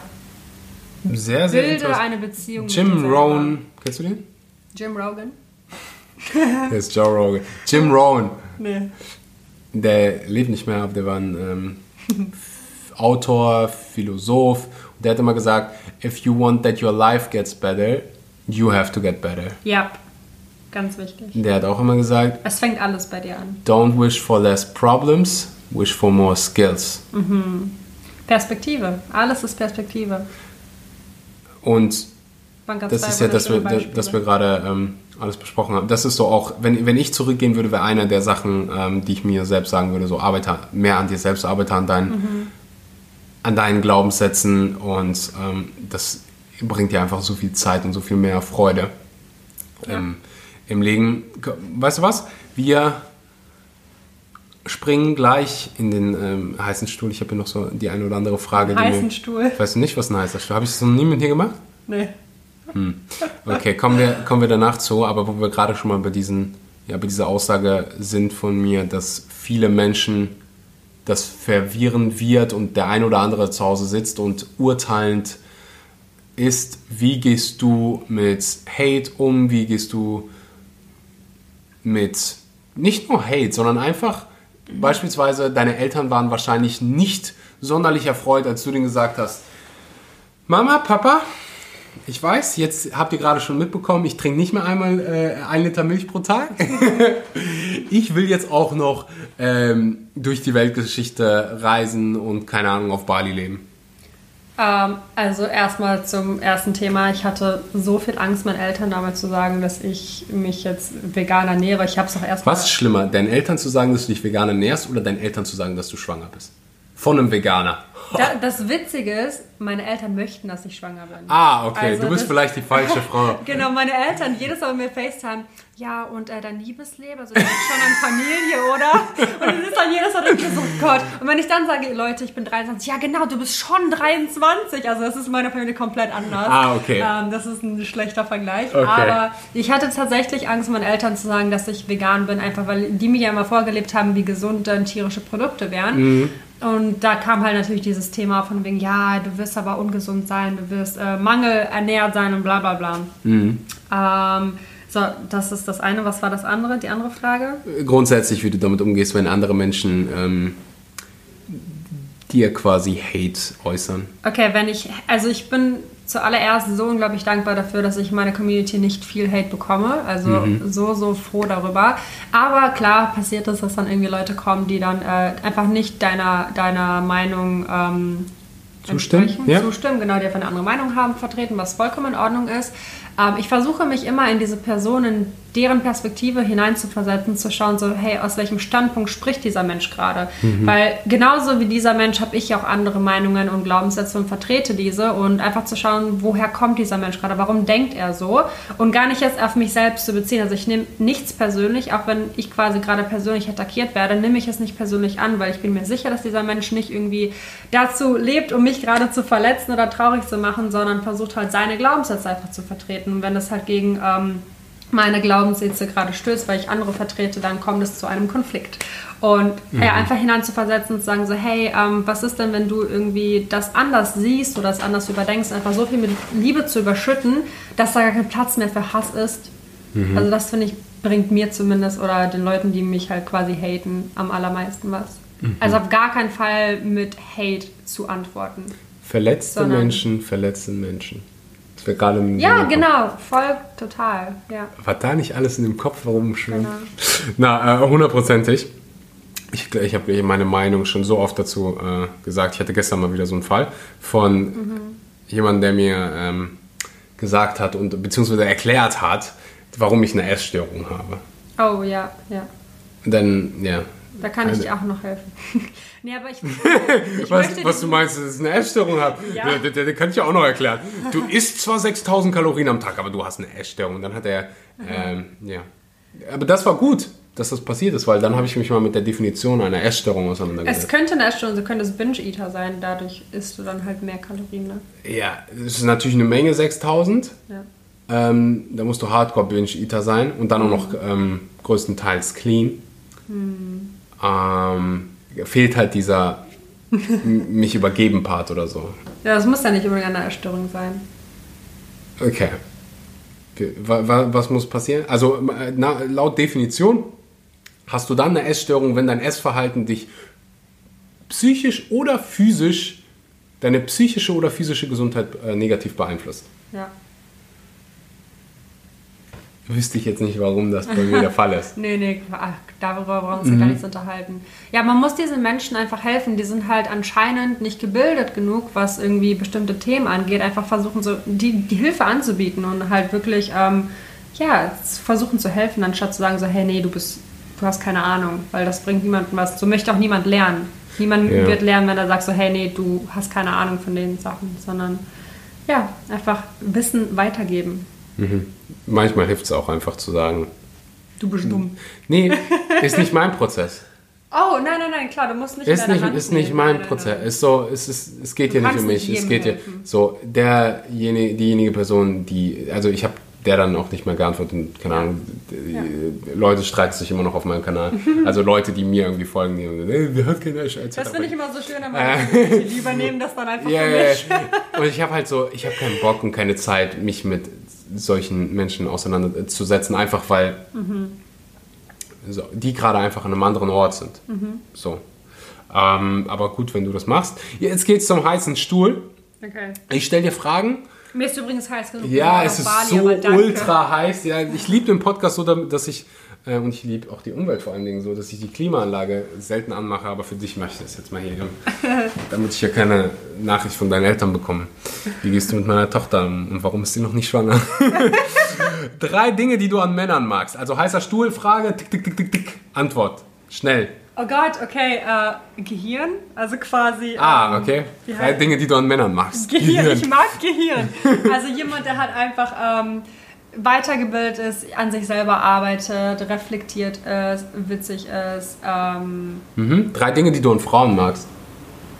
Sehr, sehr Bilde eine Beziehung Jim Rohn, kennst du den? Jim Rogan? der ist Joe Rogan. Jim Rohn. Nee. Der lebt nicht mehr, aber der war ein ähm, Autor, Philosoph. Und der hat immer gesagt, if you want that your life gets better, you have to get better. Ja, ganz wichtig. Der hat auch immer gesagt, es fängt alles bei dir an. Don't wish for less problems, wish for more skills. Mhm. Perspektive, alles ist Perspektive. Und das ist ja, dass wir, dass wir gerade ähm, alles besprochen haben. Das ist so auch, wenn, wenn ich zurückgehen würde, wäre eine der Sachen, ähm, die ich mir selbst sagen würde, so arbeite mehr an dir selbst, arbeite an deinen, mhm. an deinen Glaubenssätzen und ähm, das bringt dir einfach so viel Zeit und so viel mehr Freude ja. im, im Leben. Weißt du was? Wir springen gleich in den ähm, heißen Stuhl. Ich habe hier noch so die eine oder andere Frage. Heißen mir, Stuhl. Weißt du nicht, was ein heißer Stuhl? Habe ich das noch nie mit dir gemacht? Nee. Hm. Okay, kommen wir, kommen wir danach zu, aber wo wir gerade schon mal bei, diesen, ja, bei dieser Aussage sind von mir, dass viele Menschen das verwirren wird und der ein oder andere zu Hause sitzt und urteilend ist, wie gehst du mit Hate um, wie gehst du mit nicht nur Hate, sondern einfach Beispielsweise, deine Eltern waren wahrscheinlich nicht sonderlich erfreut, als du denen gesagt hast, Mama, Papa, ich weiß, jetzt habt ihr gerade schon mitbekommen, ich trinke nicht mehr einmal äh, ein Liter Milch pro Tag. ich will jetzt auch noch ähm, durch die Weltgeschichte reisen und keine Ahnung auf Bali leben. Ähm, also erstmal zum ersten Thema. Ich hatte so viel Angst, meinen Eltern damals zu sagen, dass ich mich jetzt vegan ernähre. Ich habe es auch erstmal. Was ist schlimmer, deinen Eltern zu sagen, dass du dich vegan ernährst oder deinen Eltern zu sagen, dass du schwanger bist? Von einem Veganer. Da, das Witzige ist, meine Eltern möchten, dass ich schwanger bin. Ah, okay. Also du bist vielleicht die falsche Frau. genau, meine Eltern jedes Mal mit FaceTime. Ja, und äh, dein Liebesleben, also du bist schon eine Familie, oder? Und es ist dann jedes Mal so, oh Gott. Und wenn ich dann sage, Leute, ich bin 23, ja genau, du bist schon 23. Also das ist meine Familie komplett anders. Ah, okay. Ähm, das ist ein schlechter Vergleich. Okay. Aber ich hatte tatsächlich Angst, meinen Eltern zu sagen, dass ich vegan bin, einfach weil die mir ja immer vorgelebt haben, wie gesund dann tierische Produkte wären. Mhm. Und da kam halt natürlich dieses Thema von wegen, ja, du wirst aber ungesund sein, du wirst äh, mangelernährt sein und bla bla bla. Mhm. Ähm, so, das ist das eine. Was war das andere? Die andere Frage? Grundsätzlich, wie du damit umgehst, wenn andere Menschen ähm, dir quasi Hate äußern. Okay, wenn ich, also ich bin zuallererst so unglaublich dankbar dafür, dass ich in meiner Community nicht viel Hate bekomme. Also mhm. so, so froh darüber. Aber klar passiert es, dass dann irgendwie Leute kommen, die dann äh, einfach nicht deiner, deiner Meinung ähm, zustimmen. Ja. Zustimmen, genau, die einfach eine andere Meinung haben, vertreten, was vollkommen in Ordnung ist. Ähm, ich versuche mich immer in diese Personen, deren Perspektive hineinzuversetzen, zu schauen, so, hey, aus welchem Standpunkt spricht dieser Mensch gerade? Mhm. Weil genauso wie dieser Mensch habe ich auch andere Meinungen und Glaubenssätze und vertrete diese und einfach zu schauen, woher kommt dieser Mensch gerade? Warum denkt er so? Und gar nicht jetzt auf mich selbst zu beziehen. Also ich nehme nichts persönlich, auch wenn ich quasi gerade persönlich attackiert werde, nehme ich es nicht persönlich an, weil ich bin mir sicher, dass dieser Mensch nicht irgendwie dazu lebt, um mich gerade zu verletzen oder traurig zu machen, sondern versucht halt seine Glaubenssätze einfach zu vertreten. Und wenn das halt gegen ähm, meine Glaubenssätze gerade stößt, weil ich andere vertrete, dann kommt es zu einem Konflikt. Und mhm. ja, einfach hineinzuversetzen und zu sagen so, hey, ähm, was ist denn, wenn du irgendwie das anders siehst oder das anders überdenkst, einfach so viel mit Liebe zu überschütten, dass da gar kein Platz mehr für Hass ist. Mhm. Also das finde ich, bringt mir zumindest oder den Leuten, die mich halt quasi haten, am allermeisten was. Mhm. Also auf gar keinen Fall mit Hate zu antworten. Verletzte Menschen verletzen Menschen. Im Ja, genau, voll total. Ja. War da nicht alles in dem Kopf rumschwimmt? Genau. Na, äh, hundertprozentig. Ich, ich habe meine Meinung schon so oft dazu äh, gesagt. Ich hatte gestern mal wieder so einen Fall von mhm. jemandem, der mir ähm, gesagt hat und beziehungsweise erklärt hat, warum ich eine Essstörung habe. Oh ja, ja. Denn, ja, da kann ich dir auch noch helfen. nee, aber ich, ich was, was du meinst, dass ich eine Essstörung habe, ja. der, der, der, kann ich ja auch noch erklären. Du isst zwar 6000 Kalorien am Tag, aber du hast eine Essstörung. Dann hat er, ähm, ja. Aber das war gut, dass das passiert ist, weil dann habe ich mich mal mit der Definition einer Essstörung auseinandergesetzt. Es könnte eine Essstörung, so könnte es Binge-Eater sein, dadurch isst du dann halt mehr Kalorien. Ne? Ja, das ist natürlich eine Menge, 6000. Ja. Ähm, da musst du Hardcore-Binge-Eater sein und dann auch noch ähm, größtenteils clean. Hm ähm, fehlt halt dieser mich übergeben Part oder so. Ja, das muss ja nicht unbedingt eine Erstörung sein. Okay. Was muss passieren? Also na, laut Definition hast du dann eine Essstörung, wenn dein Essverhalten dich psychisch oder physisch, deine psychische oder physische Gesundheit äh, negativ beeinflusst. Ja wüsste ich jetzt nicht, warum das bei mir der Fall ist. nee, nee, ach, darüber brauchen wir uns mhm. gar nichts unterhalten. Ja, man muss diesen Menschen einfach helfen. Die sind halt anscheinend nicht gebildet genug, was irgendwie bestimmte Themen angeht. Einfach versuchen, so die, die Hilfe anzubieten und halt wirklich, ähm, ja, versuchen zu helfen, anstatt zu sagen, so, hey, nee, du bist, du hast keine Ahnung, weil das bringt niemandem was. So möchte auch niemand lernen. Niemand ja. wird lernen, wenn er sagt, so, hey, nee, du hast keine Ahnung von den Sachen, sondern ja, einfach Wissen weitergeben. Mhm. Manchmal hilft es auch einfach zu sagen. Du bist dumm. Nee, ist nicht mein Prozess. Oh, nein, nein, nein, klar, du musst nicht ist nicht, Ist nicht mein nein, Prozess. Nein, nein. Ist so, es, ist, es geht hier nicht um mich. Es geht hier so, derjenige, diejenige Person, die, also ich habe der dann auch nicht mehr geantwortet. Keine Ahnung, ja. Leute streiten sich immer noch auf meinem Kanal. Also Leute, die mir irgendwie folgen, die hey, wer hat keine Scheiße. Das finde ich immer so schön, aber äh, die übernehmen das dann einfach yeah, für mich. Und ich habe halt so, ich habe keinen Bock und keine Zeit, mich mit solchen Menschen auseinanderzusetzen, einfach weil mhm. so, die gerade einfach an einem anderen Ort sind. Mhm. So. Ähm, aber gut, wenn du das machst. Jetzt geht's zum heißen Stuhl. Okay. Ich stelle dir Fragen mir ist übrigens heiß genug. Ja, es ist Bali, so ultra heiß. Ja, ich liebe den Podcast so, dass ich und ich liebe auch die Umwelt vor allen Dingen so, dass ich die Klimaanlage selten anmache, aber für dich mache ich das jetzt mal hier, damit ich ja keine Nachricht von deinen Eltern bekomme. Wie gehst du mit meiner Tochter um und warum ist sie noch nicht schwanger? Drei Dinge, die du an Männern magst. Also heißer Stuhl, Frage, tick, tick, tick, tick, tick. Antwort. Schnell. Oh Gott, okay, äh, Gehirn, also quasi. Ah, ähm, okay. Drei Dinge, die du an Männern magst. Gehirn, Gehirn. ich mag Gehirn. Also jemand, der halt einfach ähm, weitergebildet ist, an sich selber arbeitet, reflektiert ist, witzig ist. Ähm, mhm. Drei Dinge, die du an Frauen magst.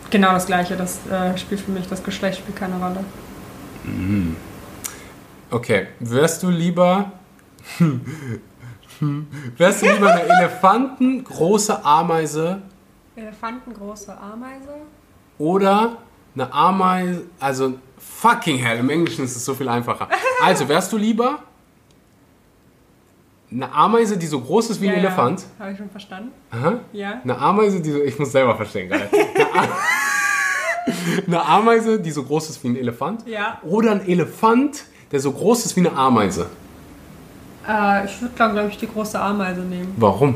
Genau das Gleiche. Das äh, spielt für mich, das Geschlecht spielt keine Rolle. Mhm. Okay, wärst du lieber Wärst du lieber eine elefantengroße Ameise? Elefantengroße Ameise? Oder eine Ameise, also fucking hell, im Englischen ist es so viel einfacher. Also, wärst du lieber eine Ameise, die so groß ist wie ja, ein Elefant? Ja, habe ich schon verstanden. Aha. Ja. Eine Ameise, die so, ich muss selber verstehen gerade. Eine, Ameise, die so groß ist wie ein Elefant? Ja. Oder ein Elefant, der so groß ist wie eine Ameise? Äh, ich würde, glaube ich, die große Ameise nehmen. Warum?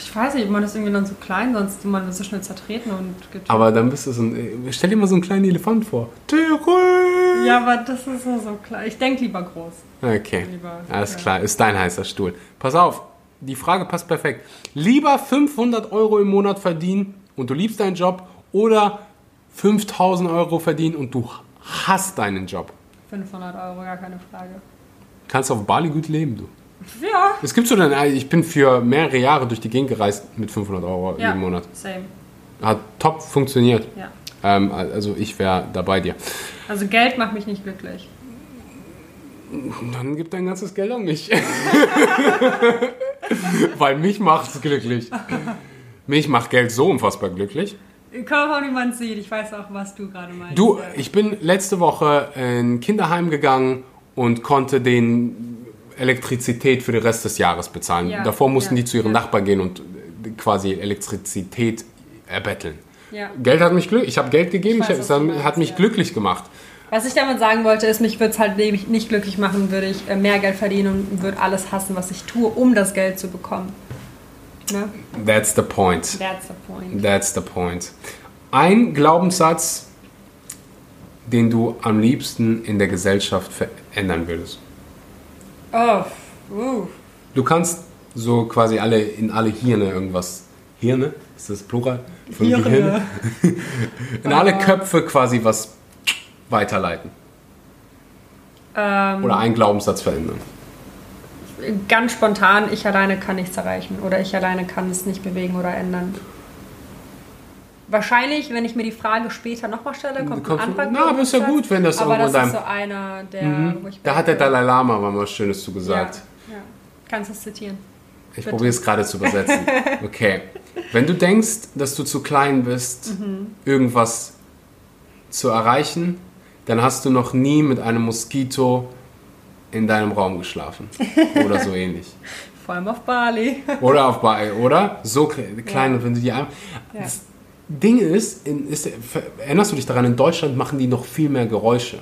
Ich weiß nicht, man ist irgendwie dann so klein, sonst man wird so schnell zertreten und getötet. Aber dann bist du so ein. Stell dir mal so einen kleinen Elefant vor. Tirol! Ja, aber das ist so, so klein. Ich denke lieber groß. Okay. Lieber, Alles ja. klar, ist dein heißer Stuhl. Pass auf, die Frage passt perfekt. Lieber 500 Euro im Monat verdienen und du liebst deinen Job oder 5000 Euro verdienen und du hast deinen Job? 500 Euro, gar keine Frage. Kannst auf Bali gut leben, du. Ja. Es gibt so dann, äh, ich bin für mehrere Jahre durch die Gegend gereist mit 500 Euro ja, im Monat. Same. Hat top funktioniert. Ja. Ähm, also ich wäre da bei dir. Also Geld macht mich nicht glücklich. Dann gib dein ganzes Geld an mich. Weil mich macht es glücklich. Mich macht Geld so unfassbar glücklich. Kaum auch niemand sieht. Ich weiß auch, was du gerade meinst. Du, ich bin letzte Woche in ein Kinderheim gegangen und konnte den Elektrizität für den Rest des Jahres bezahlen. Ja, Davor mussten ja, die zu ihrem ja. Nachbar gehen und quasi Elektrizität erbetteln. Geld hat mich glücklich. Ich habe Geld gegeben, ich weiß, ich, es hat mich glücklich gemacht. Was ich damit sagen wollte, ist, mich würde es halt nicht glücklich machen, würde ich äh, mehr Geld verdienen und würde alles hassen, was ich tue, um das Geld zu bekommen. Ne? That's the point. That's the point. That's the point. Ein Glaubenssatz, den du am liebsten in der Gesellschaft verändern würdest? Oh, uh. Du kannst so quasi alle in alle Hirne irgendwas. Hirne? Ist das Plural? Von Hirne. Gehirn? in alle Köpfe quasi was weiterleiten. Ähm, Oder einen Glaubenssatz verändern. Ganz spontan, ich alleine kann nichts erreichen. Oder ich alleine kann es nicht bewegen oder ändern. Wahrscheinlich, wenn ich mir die Frage später nochmal stelle, kommt ein anderer Na, aber ist ja gut, wenn das aber das ist so einer, der... Mhm. da hat der Dalai Lama mal was Schönes zu gesagt. Ja, ja. Kannst du es zitieren? Ich probiere es gerade zu übersetzen. Okay. Wenn du denkst, dass du zu klein bist, mhm. irgendwas zu erreichen, dann hast du noch nie mit einem Moskito in deinem Raum geschlafen. Oder so ähnlich. Vor allem auf Bali. Oder auf Bali, oder? So klein, ja. wenn du die. Ja. Ding ist, in, ist, erinnerst du dich daran, in Deutschland machen die noch viel mehr Geräusche.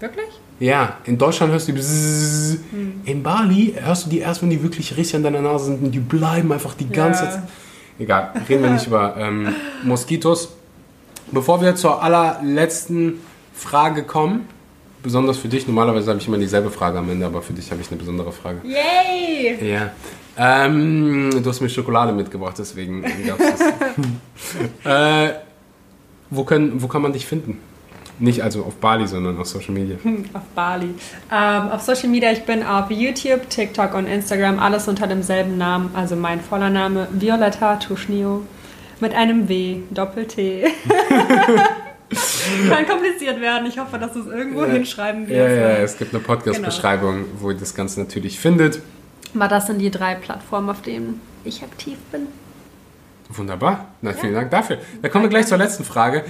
Wirklich? Ja, in Deutschland hörst du die Bzzz. Hm. In Bali hörst du die erst, wenn die wirklich richtig an deiner Nase sind und die bleiben einfach die ganze ja. Zeit. Egal, reden wir nicht über ähm, Moskitos. Bevor wir zur allerletzten Frage kommen, besonders für dich, normalerweise habe ich immer dieselbe Frage am Ende, aber für dich habe ich eine besondere Frage. Yay! Ja. Ähm, du hast mir Schokolade mitgebracht, deswegen gab es das. äh, wo, können, wo kann man dich finden? Nicht also auf Bali, sondern auf Social Media. Auf Bali. Ähm, auf Social Media, ich bin auf YouTube, TikTok und Instagram, alles unter demselben Namen. Also mein voller Name Violetta Tuschnio mit einem W, Doppel-T. Kann kompliziert werden. Ich hoffe, dass du es irgendwo ja, hinschreiben wirst. Ja, ja, es gibt eine Podcast-Beschreibung, genau. wo ihr das Ganze natürlich findet. Aber das sind die drei Plattformen, auf denen ich aktiv bin. Wunderbar. Na, vielen ja. Dank dafür. Da kommen wir gleich zur letzten Frage.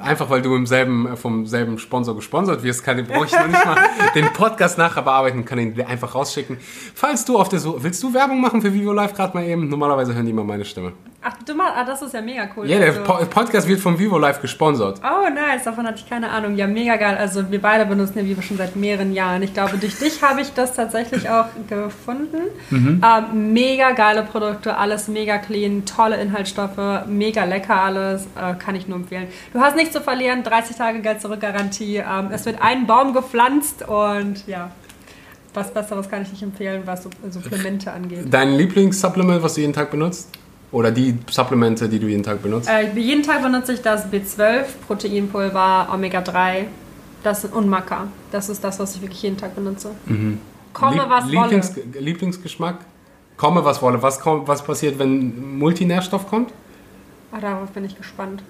Einfach weil du im selben, vom selben Sponsor gesponsert wirst, kann, brauche ich noch nicht mal den Podcast nachher bearbeiten, kann ihn einfach rausschicken. Falls du auf der Suche, willst du Werbung machen für Vivo Live gerade mal eben? Normalerweise hören die immer meine Stimme. Ach, du machst, ah, das ist ja mega cool. Ja, der also, Podcast wird von Vivo Live gesponsert. Oh, nice, davon hatte ich keine Ahnung. Ja, mega geil. Also wir beide benutzen ja Vivo schon seit mehreren Jahren. Ich glaube, durch dich habe ich das tatsächlich auch gefunden. Mhm. Ähm, mega geile Produkte, alles mega clean, tolle Inhaltsstoffe, mega lecker alles. Äh, kann ich nur empfehlen. Du hast nichts zu verlieren, 30 Tage Geld zurück Garantie. Ähm, es wird ein Baum gepflanzt und ja. Was Besseres kann ich nicht empfehlen, was Supplemente angeht. Dein Lieblingssupplement, was du jeden Tag benutzt? Oder die Supplemente, die du jeden Tag benutzt? Äh, jeden Tag benutze ich das B12, Proteinpulver, Omega-3 das und Maca. Das ist das, was ich wirklich jeden Tag benutze. Mhm. Komme, Lieb was Lieblings wolle. Lieblingsgeschmack? Komme, was wolle. Was, kommt, was passiert, wenn Multinährstoff kommt? Ach, darauf bin ich gespannt.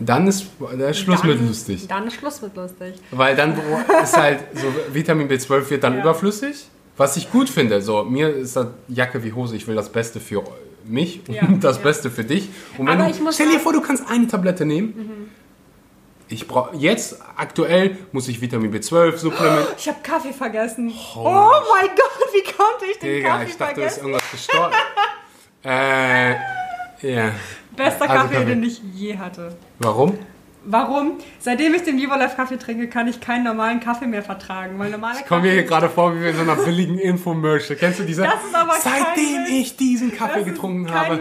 Dann ist, dann ist Schluss dann, mit lustig. Dann ist Schluss mit lustig. Weil dann ist halt so, Vitamin B12 wird dann ja. überflüssig. Was ich gut finde, so mir ist das Jacke wie Hose, ich will das Beste für mich ja, und das ja. Beste für dich. Und wenn Aber du, stell dir vor, du kannst eine Tablette nehmen. Mhm. Ich brauche jetzt aktuell muss ich Vitamin B12 Supplement. Ich habe Kaffee vergessen. Oh, oh, mein Gott, wie konnte ich den Digga, Kaffee ich dachte, vergessen? ist irgendwas gestorben. äh, ja. Bester also Kaffee, Kaffee, den ich je hatte. Warum? Warum? Seitdem ich den Vivolife Kaffee trinke, kann ich keinen normalen Kaffee mehr vertragen. Weil normaler ich komme mir hier gerade vor, wie wir in so einer billigen Infomercial. Kennst du diese? Das ist aber Seitdem ich diesen Kaffee getrunken habe,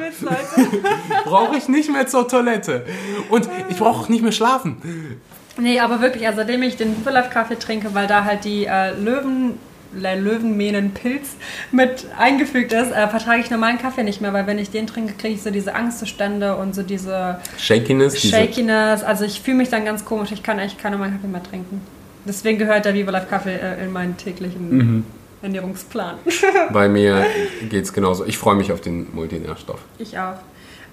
brauche ich nicht mehr zur Toilette. Und ich brauche auch nicht mehr schlafen. Nee, aber wirklich, also seitdem ich den Vivolife Kaffee trinke, weil da halt die äh, Löwen Löwenmähnenpilz mit eingefügt ist, äh, vertrage ich normalen Kaffee nicht mehr, weil wenn ich den trinke, kriege ich so diese Angstzustände und so diese Shakiness. Shakiness. Also ich fühle mich dann ganz komisch. Ich kann eigentlich keinen normalen Kaffee mehr trinken. Deswegen gehört der Viva Life Kaffee äh, in meinen täglichen mhm. Ernährungsplan. Bei mir geht es genauso. Ich freue mich auf den Multinährstoff. Ich auch.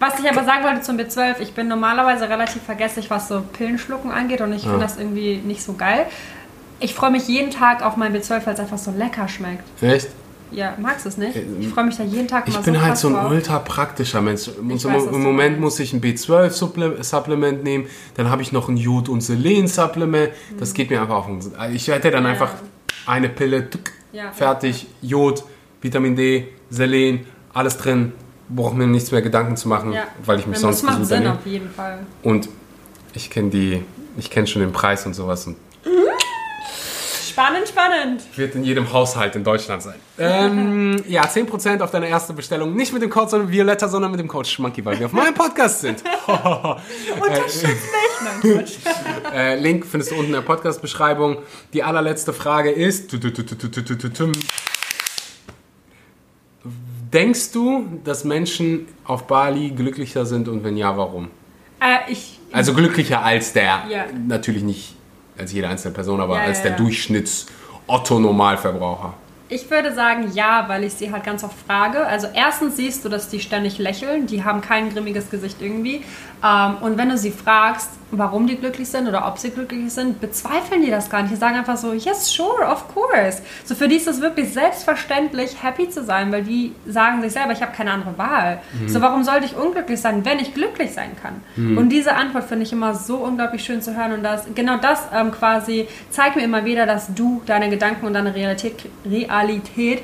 Was ich aber sagen wollte zum B12, ich bin normalerweise relativ vergesslich, was so Pillenschlucken angeht und ich ja. finde das irgendwie nicht so geil. Ich freue mich jeden Tag auf mein B12, weil es einfach so lecker schmeckt. Echt? Ja, magst du es nicht? Ich freue mich da jeden Tag Ich bin halt so ein ultra praktischer Mensch. Weiß, Im Moment muss ich ein B12-Supplement nehmen, dann habe ich noch ein Jod- und Selen-Supplement. Das geht mir einfach auf den... Ich hätte dann ja. einfach eine Pille, tuck, ja, fertig, Jod, Vitamin D, Selen, alles drin. Brauche mir nichts mehr Gedanken zu machen, weil ich mich sonst Das macht Sinn auf jeden Fall. Und ich kenne die, ich kenne schon den Preis und sowas und Spannend, spannend. Wird in jedem Haushalt in Deutschland sein. Ähm, ja, 10% auf deine erste Bestellung. Nicht mit dem Code Violetta, sondern mit dem Code Schmanky, weil wir auf meinem Podcast sind. Unterstützt mich. Nein, äh, Link findest du unten in der Podcast-Beschreibung. Die allerletzte Frage ist... Denkst du, dass Menschen auf Bali glücklicher sind und wenn ja, warum? Äh, ich, also glücklicher als der, ja. natürlich nicht als jede einzelne Person, aber ja, als der ja. Durchschnitts-Otto-Normalverbraucher. Ich würde sagen ja, weil ich sie halt ganz oft frage. Also erstens siehst du, dass die ständig lächeln, die haben kein grimmiges Gesicht irgendwie. Ähm, und wenn du sie fragst, warum die glücklich sind oder ob sie glücklich sind, bezweifeln die das gar nicht. Die sagen einfach so, yes, sure, of course. So für die ist es wirklich selbstverständlich, happy zu sein, weil die sagen sich selber, ich habe keine andere Wahl. Mhm. So warum sollte ich unglücklich sein, wenn ich glücklich sein kann? Mhm. Und diese Antwort finde ich immer so unglaublich schön zu hören und das, genau das ähm, quasi zeigt mir immer wieder, dass du deine Gedanken und deine Realität, Realität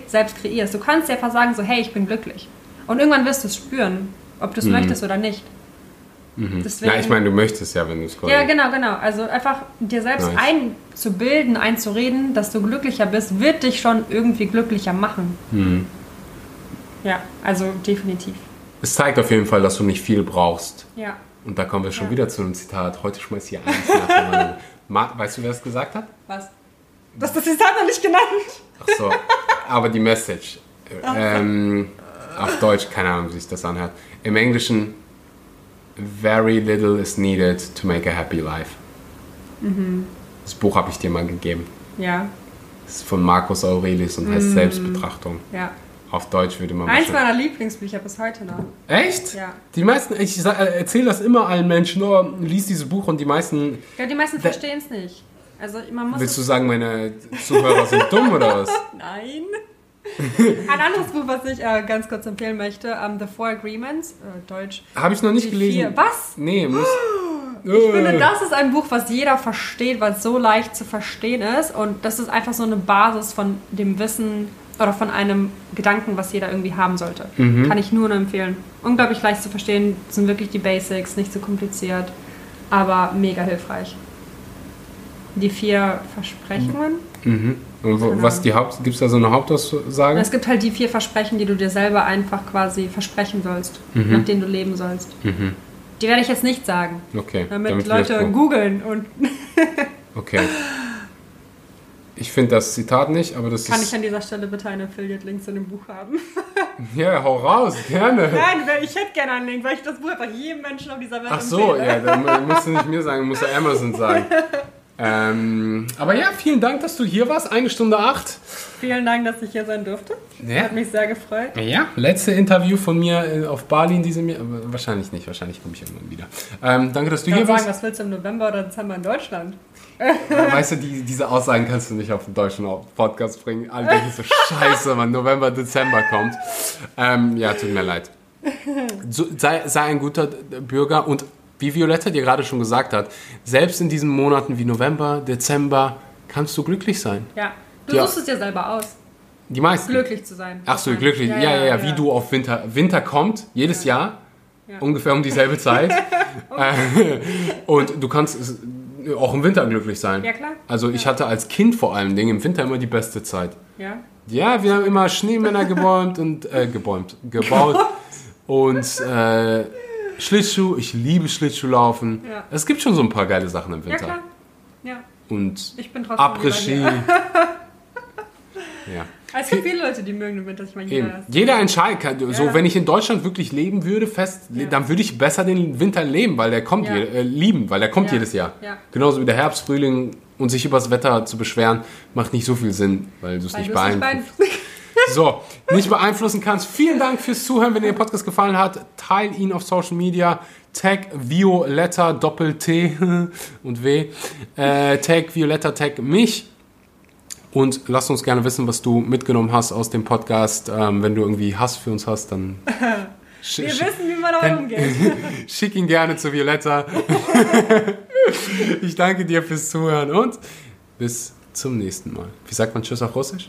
selbst kreierst. Du kannst dir einfach sagen so, hey, ich bin glücklich. Und irgendwann wirst du es spüren, ob du es mhm. möchtest oder nicht. Mhm. Deswegen, ja, ich meine, du möchtest ja, wenn du es Ja, genau, genau. Also einfach dir selbst nice. einzubilden, einzureden, dass du glücklicher bist, wird dich schon irgendwie glücklicher machen. Mhm. Ja, also definitiv. Es zeigt auf jeden Fall, dass du nicht viel brauchst. Ja. Und da kommen wir schon ja. wieder zu einem Zitat. Heute schmeiß hier eins nach Weißt du, wer es gesagt hat? Was? Du hast das Zitat noch nicht genannt. Ach so, aber die Message. Ähm, auf Deutsch, keine Ahnung, wie sich das anhört. Im Englischen Very little is needed to make a happy life. Mhm. Das Buch habe ich dir mal gegeben. Ja. Das ist von Marcus Aurelius und heißt mhm. Selbstbetrachtung. Ja. Auf Deutsch würde man Eins meiner Lieblingsbücher bis heute noch. Echt? Ja. Die meisten, ich äh, erzähle das immer allen Menschen, oh, lies dieses Buch und die meisten. Ja, die meisten verstehen es nicht. Also man muss Willst du sagen, meine Zuhörer sind dumm oder was? Nein. Ein anderes Buch, was ich äh, ganz kurz empfehlen möchte, um, The Four Agreements, äh, Deutsch. Habe ich noch nicht gelesen. Vier. Was? Nee, muss. Ich äh. finde, das ist ein Buch, was jeder versteht, weil es so leicht zu verstehen ist. Und das ist einfach so eine Basis von dem Wissen oder von einem Gedanken, was jeder irgendwie haben sollte. Mhm. Kann ich nur nur empfehlen. Unglaublich leicht zu verstehen, sind wirklich die Basics, nicht zu kompliziert, aber mega hilfreich. Die vier Versprechungen. Mhm. Und genau. was die Haupt, gibt es da so eine Hauptaussage? Es gibt halt die vier Versprechen, die du dir selber einfach quasi versprechen sollst, mhm. nach denen du leben sollst. Mhm. Die werde ich jetzt nicht sagen. Okay. Damit, damit Leute googeln und. okay. Ich finde das Zitat nicht, aber das Kann ich an dieser Stelle bitte einen Affiliate-Link zu dem Buch haben? ja, hau raus, gerne. Nein, ich hätte gerne einen Link, weil ich das Buch einfach jedem Menschen auf dieser Welt Ach so, empfehle. ja, dann musst du nicht mir sagen, musst du Amazon sagen. Ähm, aber ja, vielen Dank, dass du hier warst. Eine Stunde acht. Vielen Dank, dass ich hier sein durfte. Ja. Hat mich sehr gefreut. Ja, letzte Interview von mir äh, auf Bali in diesem Jahr. Wahrscheinlich nicht, wahrscheinlich komme ich irgendwann wieder. Ähm, danke, dass du hier warst. Was willst du im November oder Dezember in Deutschland? Weißt du, die, diese Aussagen kannst du nicht auf den deutschen Podcast bringen. Alle denken so, scheiße, wenn November, Dezember kommt. Ähm, ja, tut mir leid. So, sei, sei ein guter Bürger und wie Violetta dir gerade schon gesagt hat, selbst in diesen Monaten wie November, Dezember kannst du glücklich sein. Ja, du ja. suchst es dir selber aus. Die meisten. Glücklich zu sein. Ach so, glücklich. Ja ja, ja, ja, wie du auf Winter. Winter kommt jedes Jahr, ungefähr um dieselbe Zeit. okay. Und du kannst auch im Winter glücklich sein. Ja, klar. Also ich hatte als Kind vor allem Dingen im Winter immer die beste Zeit. Ja. Ja, wir haben immer Schneemänner gebäumt und äh, gebäumt, gebaut und äh, Schlittschuh, ich liebe Schlittschuhlaufen. Ja. Es gibt schon so ein paar geile Sachen im Winter. Ja, klar. Ja. Und ich bin trotzdem Après-Ski. ja. Es gibt viele Leute, die mögen den Winter. Ich meine, jeder, jeder entscheidet. Ja. So, wenn ich in Deutschland wirklich leben würde, fest, ja. dann würde ich besser den Winter leben, weil der kommt ja. je, äh, lieben, weil der kommt jedes Jahr. Genauso wie der Herbst, Frühling und sich über das Wetter zu beschweren, macht nicht so viel Sinn, weil du es nicht beeinflusst. So, nicht beeinflussen kannst. Vielen Dank fürs Zuhören. Wenn dir der Podcast gefallen hat, teil ihn auf Social Media. Tag Violetta Doppel-T und W. Äh, tag Violetta, tag mich. Und lass uns gerne wissen, was du mitgenommen hast aus dem Podcast. Ähm, wenn du irgendwie Hass für uns hast, dann. Wir wissen, wie man damit umgeht. Schick ihn gerne zu Violetta. ich danke dir fürs Zuhören und bis zum nächsten Mal. Wie sagt man Tschüss auf Russisch?